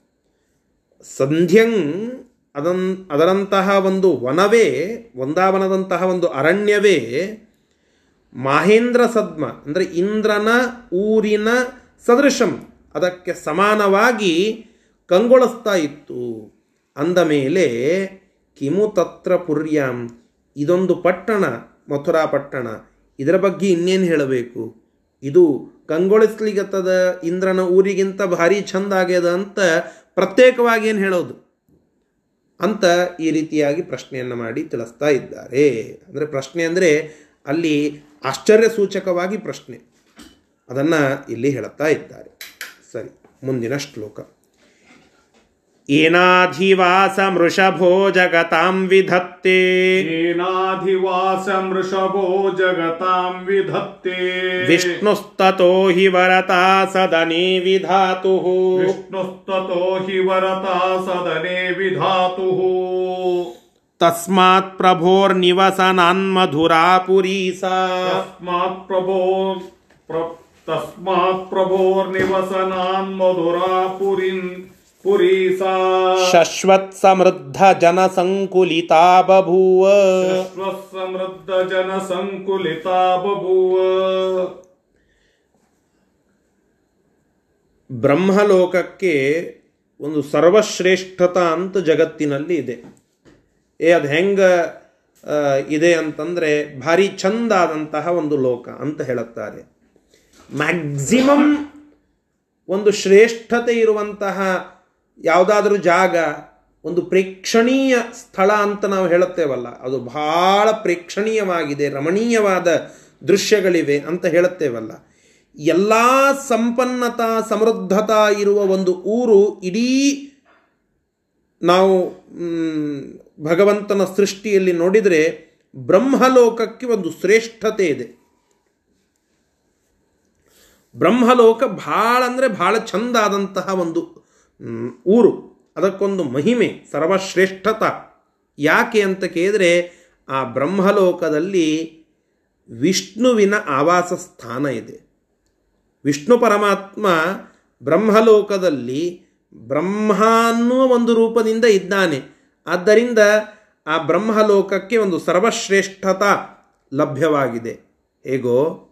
A: ಸಂಧ್ಯಂಗ್ ಅದನ್, ಅದರಂತಹ ಒಂದು ವನವೇ, ವಂದಾವನದಂತಹ ಒಂದು ಅರಣ್ಯವೇ, ಮಹೇಂದ್ರ ಸದ್ಮ, ಅಂದರೆ ಇಂದ್ರನ ಊರಿನ ಸದೃಶಂ, ಅದಕ್ಕೆ ಸಮಾನವಾಗಿ ಕಂಗೊಳಿಸ್ತಾ ಇತ್ತು. ಅಂದ ಮೇಲೆ, ಕಿಮು ತತ್ರ ಪುರ್ಯಾಂ, ಇದೊಂದು ಪಟ್ಟಣ, ಮಥುರಾ ಪಟ್ಟಣ. ಇದರ ಬಗ್ಗೆ ಇನ್ನೇನು ಹೇಳಬೇಕು? ಇದು ಕಂಗೊಳಿಸ್ಲಿಗತ್ತದ ಇಂದ್ರನ ಊರಿಗಿಂತ ಭಾರಿ ಚಂದ ಆಗ್ಯದ ಅಂತ ಪ್ರತ್ಯೇಕವಾಗಿ ಏನು ಹೇಳೋದು? ಅಂತ ಈ ರೀತಿಯಾಗಿ ಪ್ರಶ್ನೆಯನ್ನು ಮಾಡಿ ತಿಳಿಸ್ತಾ ಇದ್ದಾರೆ. ಅಂದರೆ ಪ್ರಶ್ನೆ ಅಂದರೆ ಅಲ್ಲಿ ಆಶ್ಚರ್ಯ ಸೂಚಕವಾಗಿ ಪ್ರಶ್ನೆ. ಅದನ್ನು ಇಲ್ಲಿ ಹೇಳುತ್ತಾ ಇದ್ದಾರೆ. ಸರಿ, ಮುಂದಿನ ಶ್ಲೋಕ. एनाधिवासमृषभो जगतां
B: विधत्ते। एनाधिवासमृषभो जगतां विधत्ते।
A: विष्णुस्ततो हि वरता सदने विधातुः।
B: विष्णुस्ततो हि वरता सदने विधातुः।
A: तस्मात् प्रभोर्निवसनान्मधुरा पुरी सा
B: तस्मात् प्रभो प्र तस्मात् प्रभोर्निवसनान्मधुरा पुरीन् पुरी सा
A: ಶಶ್ವತ್ ಸಮೃದ್ಧ ಜನ ಸಂಕುಲಿತಾ ಬಭೂವ
B: समृद्धजनसङ्कुलिता बभूव
A: ಬ್ರಹ್ಮಲೋಕಕ್ಕೆ ಒಂದು ಸರ್ವಶ್ರೇಷ್ಠತ ಅಂತ ಜಗತ್ತಿನಲ್ಲಿ ಇದೆ ಏ ಅದು ಹೆಂಗೆ ಇದೆ ಅಂತಂದರೆ ಭಾರಿ ಚಂದಾದಂತಹ ಒಂದು ಲೋಕ ಅಂತ ಹೇಳುತ್ತಾರೆ ಮ್ಯಾಕ್ಸಿಮಮ್ ಒಂದು ಶ್ರೇಷ್ಠತೆ ಇರುವಂತಹ ಯಾವುದಾದ್ರೂ ಜಾಗ ಒಂದು ಪ್ರೇಕ್ಷಣೀಯ ಸ್ಥಳ ಅಂತ ನಾವು ಹೇಳುತ್ತೇವಲ್ಲ, ಅದು ಬಹಳ ಪ್ರೇಕ್ಷಣೀಯವಾಗಿದೆ, ರಮಣೀಯವಾದ ದೃಶ್ಯಗಳಿವೆ ಅಂತ ಹೇಳುತ್ತೇವಲ್ಲ. ಎಲ್ಲ ಸಂಪನ್ನತಾ, ಸಮೃದ್ಧತಾ ಇರುವ ಒಂದು ಊರು ಇಡೀ ನಾವು ಭಗವಂತನ ಸೃಷ್ಟಿಯಲ್ಲಿ ನೋಡಿದರೆ ಬ್ರಹ್ಮಲೋಕಕ್ಕೆ ಒಂದು ಶ್ರೇಷ್ಠತೆ ಇದೆ. ಬ್ರಹ್ಮಲೋಕ ಭಾಳ ಅಂದರೆ ಭಾಳ ಚಂದಾದಂತಹ ಒಂದು ಊರು. ಅದಕ್ಕೊಂದು ಮಹಿಮೆ, ಸರ್ವಶ್ರೇಷ್ಠತ. ಯಾಕೆ ಅಂತ ಕೇಳಿದರೆ, ಆ ಬ್ರಹ್ಮಲೋಕದಲ್ಲಿ ವಿಷ್ಣುವಿನ ಆವಾಸ ಸ್ಥಾನ ಇದೆ. ವಿಷ್ಣು ಪರಮಾತ್ಮ ಬ್ರಹ್ಮಲೋಕದಲ್ಲಿ ಬ್ರಹ್ಮ ಅನ್ನುವ ಒಂದು ರೂಪದಿಂದ ಇದ್ದಾನೆ. ಆದ್ದರಿಂದ ಆ ಬ್ರಹ್ಮಲೋಕಕ್ಕೆ ಒಂದು ಸರ್ವಶ್ರೇಷ್ಠತ ಲಭ್ಯವಾಗಿದೆ. ಹೇಗೋ?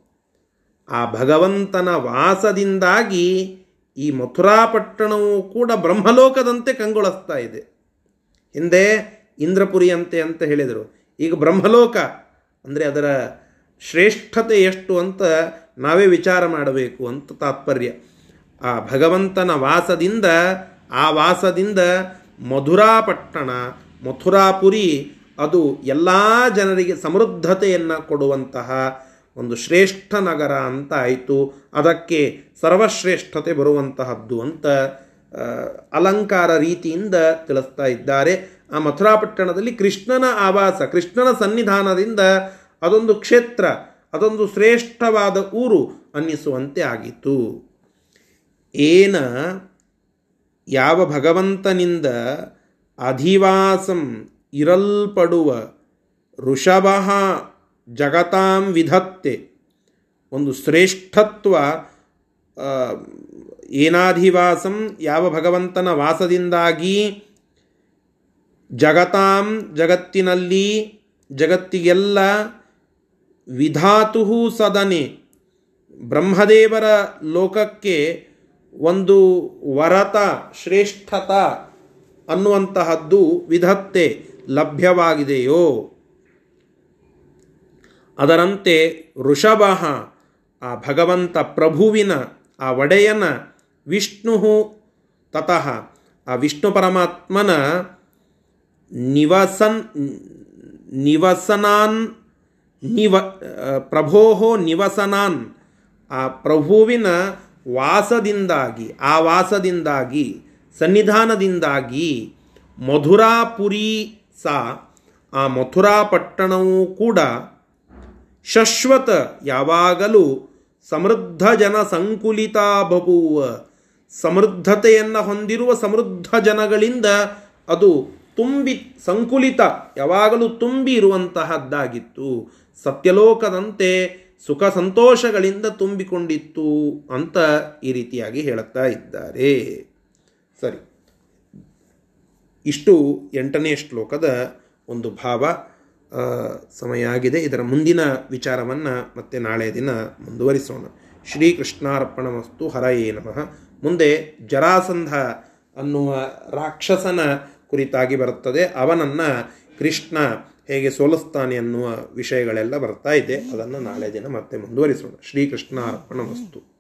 A: ಆ ಭಗವಂತನ ವಾಸದಿಂದಾಗಿ ಈ ಮಥುರಾಪಟ್ಟಣವು ಕೂಡ ಬ್ರಹ್ಮಲೋಕದಂತೆ ಕಂಗೊಳಿಸ್ತಾ ಇದೆ. ಹಿಂದೆ ಇಂದ್ರಪುರಿ ಅಂತೆ ಅಂತ ಹೇಳಿದರು. ಈಗ ಬ್ರಹ್ಮಲೋಕ ಅಂದರೆ ಅದರ ಶ್ರೇಷ್ಠತೆ ಎಷ್ಟು ಅಂತ ನಾವೇ ವಿಚಾರ ಮಾಡಬೇಕು ಅಂತ ತಾತ್ಪರ್ಯ. ಆ ಭಗವಂತನ ವಾಸದಿಂದ, ಆ ವಾಸದಿಂದ ಮಧುರಾಪಟ್ಟಣ ಮಥುರಾಪುರಿ ಅದು ಎಲ್ಲ ಜನರಿಗೆ ಸಮೃದ್ಧತೆಯನ್ನು ಕೊಡುವಂತಹ ಒಂದು ಶ್ರೇಷ್ಠ ನಗರ ಅಂತ ಆಯಿತು. ಅದಕ್ಕೆ ಸರ್ವಶ್ರೇಷ್ಠತೆ ಬರುವಂತಹದ್ದು ಅಂತ ಅಲಂಕಾರ ರೀತಿಯಿಂದ ತಿಳಿಸ್ತಾ ಇದ್ದಾರೆ. ಆ ಮಥುರಾಪಟ್ಟಣದಲ್ಲಿ ಕೃಷ್ಣನ ಆವಾಸ, ಕೃಷ್ಣನ ಸನ್ನಿಧಾನದಿಂದ ಅದೊಂದು ಕ್ಷೇತ್ರ, ಅದೊಂದು ಶ್ರೇಷ್ಠವಾದ ಊರು ಅನ್ನಿಸುವಂತೆ ಆಗಿತ್ತು. ಏನ ಯಾವ ಭಗವಂತನಿಂದ ಅಧಿವಾಸಂ ಇರಲ್ಪಡುವ ಋಷಭ ಜಗತಾಂ ವಿಧತ್ತೆ. ಒಂದು ಶ್ರೇಷ್ಠತ್ವ ಏನಾಧಿವಾಸಂ, ಯಾವ ಭಗವಂತನ ವಾಸದಿಂದಾಗಿ ಜಗತಾಂ ಜಗತ್ತಿನಲ್ಲಿ ಜಗತ್ತಿಗೆಲ್ಲ ವಿಧಾತು ಸದನೆ. ಬ್ರಹ್ಮದೇವರ ಲೋಕಕ್ಕೆ ಒಂದು ವರತ, ಶ್ರೇಷ್ಠತ ಅನ್ನುವಂತಹದ್ದು ವಿಧತ್ತೆ ಲಭ್ಯವಾಗಿದೆಯೋ? ಅದರಂತೆ ಋಷಭ ಆ ಭಗವಂತ ಪ್ರಭುವಿನ ಆ ಒಡೆಯನ ವಿಷ್ಣು ತತಃ ಆ ವಿಷ್ಣು ಪರಮಾತ್ಮನ ನಿವಸನ್ ನಿವಸನಾನ್ ನಿವ ಪ್ರಭೋ ನಿವಸನಾನ್ ಆ ಪ್ರಭುವಿನ ವಾಸದಿಂದಾಗಿ, ಆ ವಾಸದಿಂದಾಗಿ, ಸನ್ನಿಧಾನದಿಂದಾಗಿ ಮಧುರಾಪುರಿ ಸಾ ಆ ಮಥುರಾ ಪಟ್ಟಣವೂ ಕೂಡ ಶಶ್ವತ, ಯಾವಾಗಲೂ ಸಮೃದ್ಧ ಜನ ಸಂಕುಲಿತ ಬಬುವ ಸಮೃದ್ಧತೆಯನ್ನು ಹೊಂದಿರುವ ಸಮೃದ್ಧ ಜನಗಳಿಂದ ಅದು ತುಂಬಿ, ಸಂಕುಲಿತ, ಯಾವಾಗಲೂ ತುಂಬಿ ಇರುವಂತಹದ್ದಾಗಿತ್ತು. ಸತ್ಯಲೋಕದಂತೆ ಸುಖ ಸಂತೋಷಗಳಿಂದ ತುಂಬಿಕೊಂಡಿತ್ತು ಅಂತ ಈ ರೀತಿಯಾಗಿ ಹೇಳುತ್ತಾ ಇದ್ದಾರೆ. ಸರಿ. ಇಷ್ಟು ಎಂಟನೇ ಶ್ಲೋಕದ ಒಂದು ಭಾವ. ಸಮಯ ಆಗಿದೆ ಇದರ ಮುಂದಿನ ವಿಚಾರವನ್ನು ಮತ್ತೆ ನಾಳೆ ದಿನ ಮುಂದುವರಿಸೋಣ. ಶ್ರೀಕೃಷ್ಣಾರ್ಪಣ ವಸ್ತು ಹರಯೇ ನಮಃ. ಮುಂದೆ ಜರಾಸಂಧ ಅನ್ನುವ ರಾಕ್ಷಸನ ಕುರಿತಾಗಿ ಬರುತ್ತದೆ. ಅವನನ್ನು ಕೃಷ್ಣ ಹೇಗೆ ಸೋಲಿಸ್ತಾನೆ ಅನ್ನುವ ವಿಷಯಗಳೆಲ್ಲ ಬರ್ತಾ ಇದೆ. ಅದನ್ನು ನಾಳೆ ದಿನ ಮತ್ತೆ ಮುಂದುವರಿಸೋಣ. ವಸ್ತು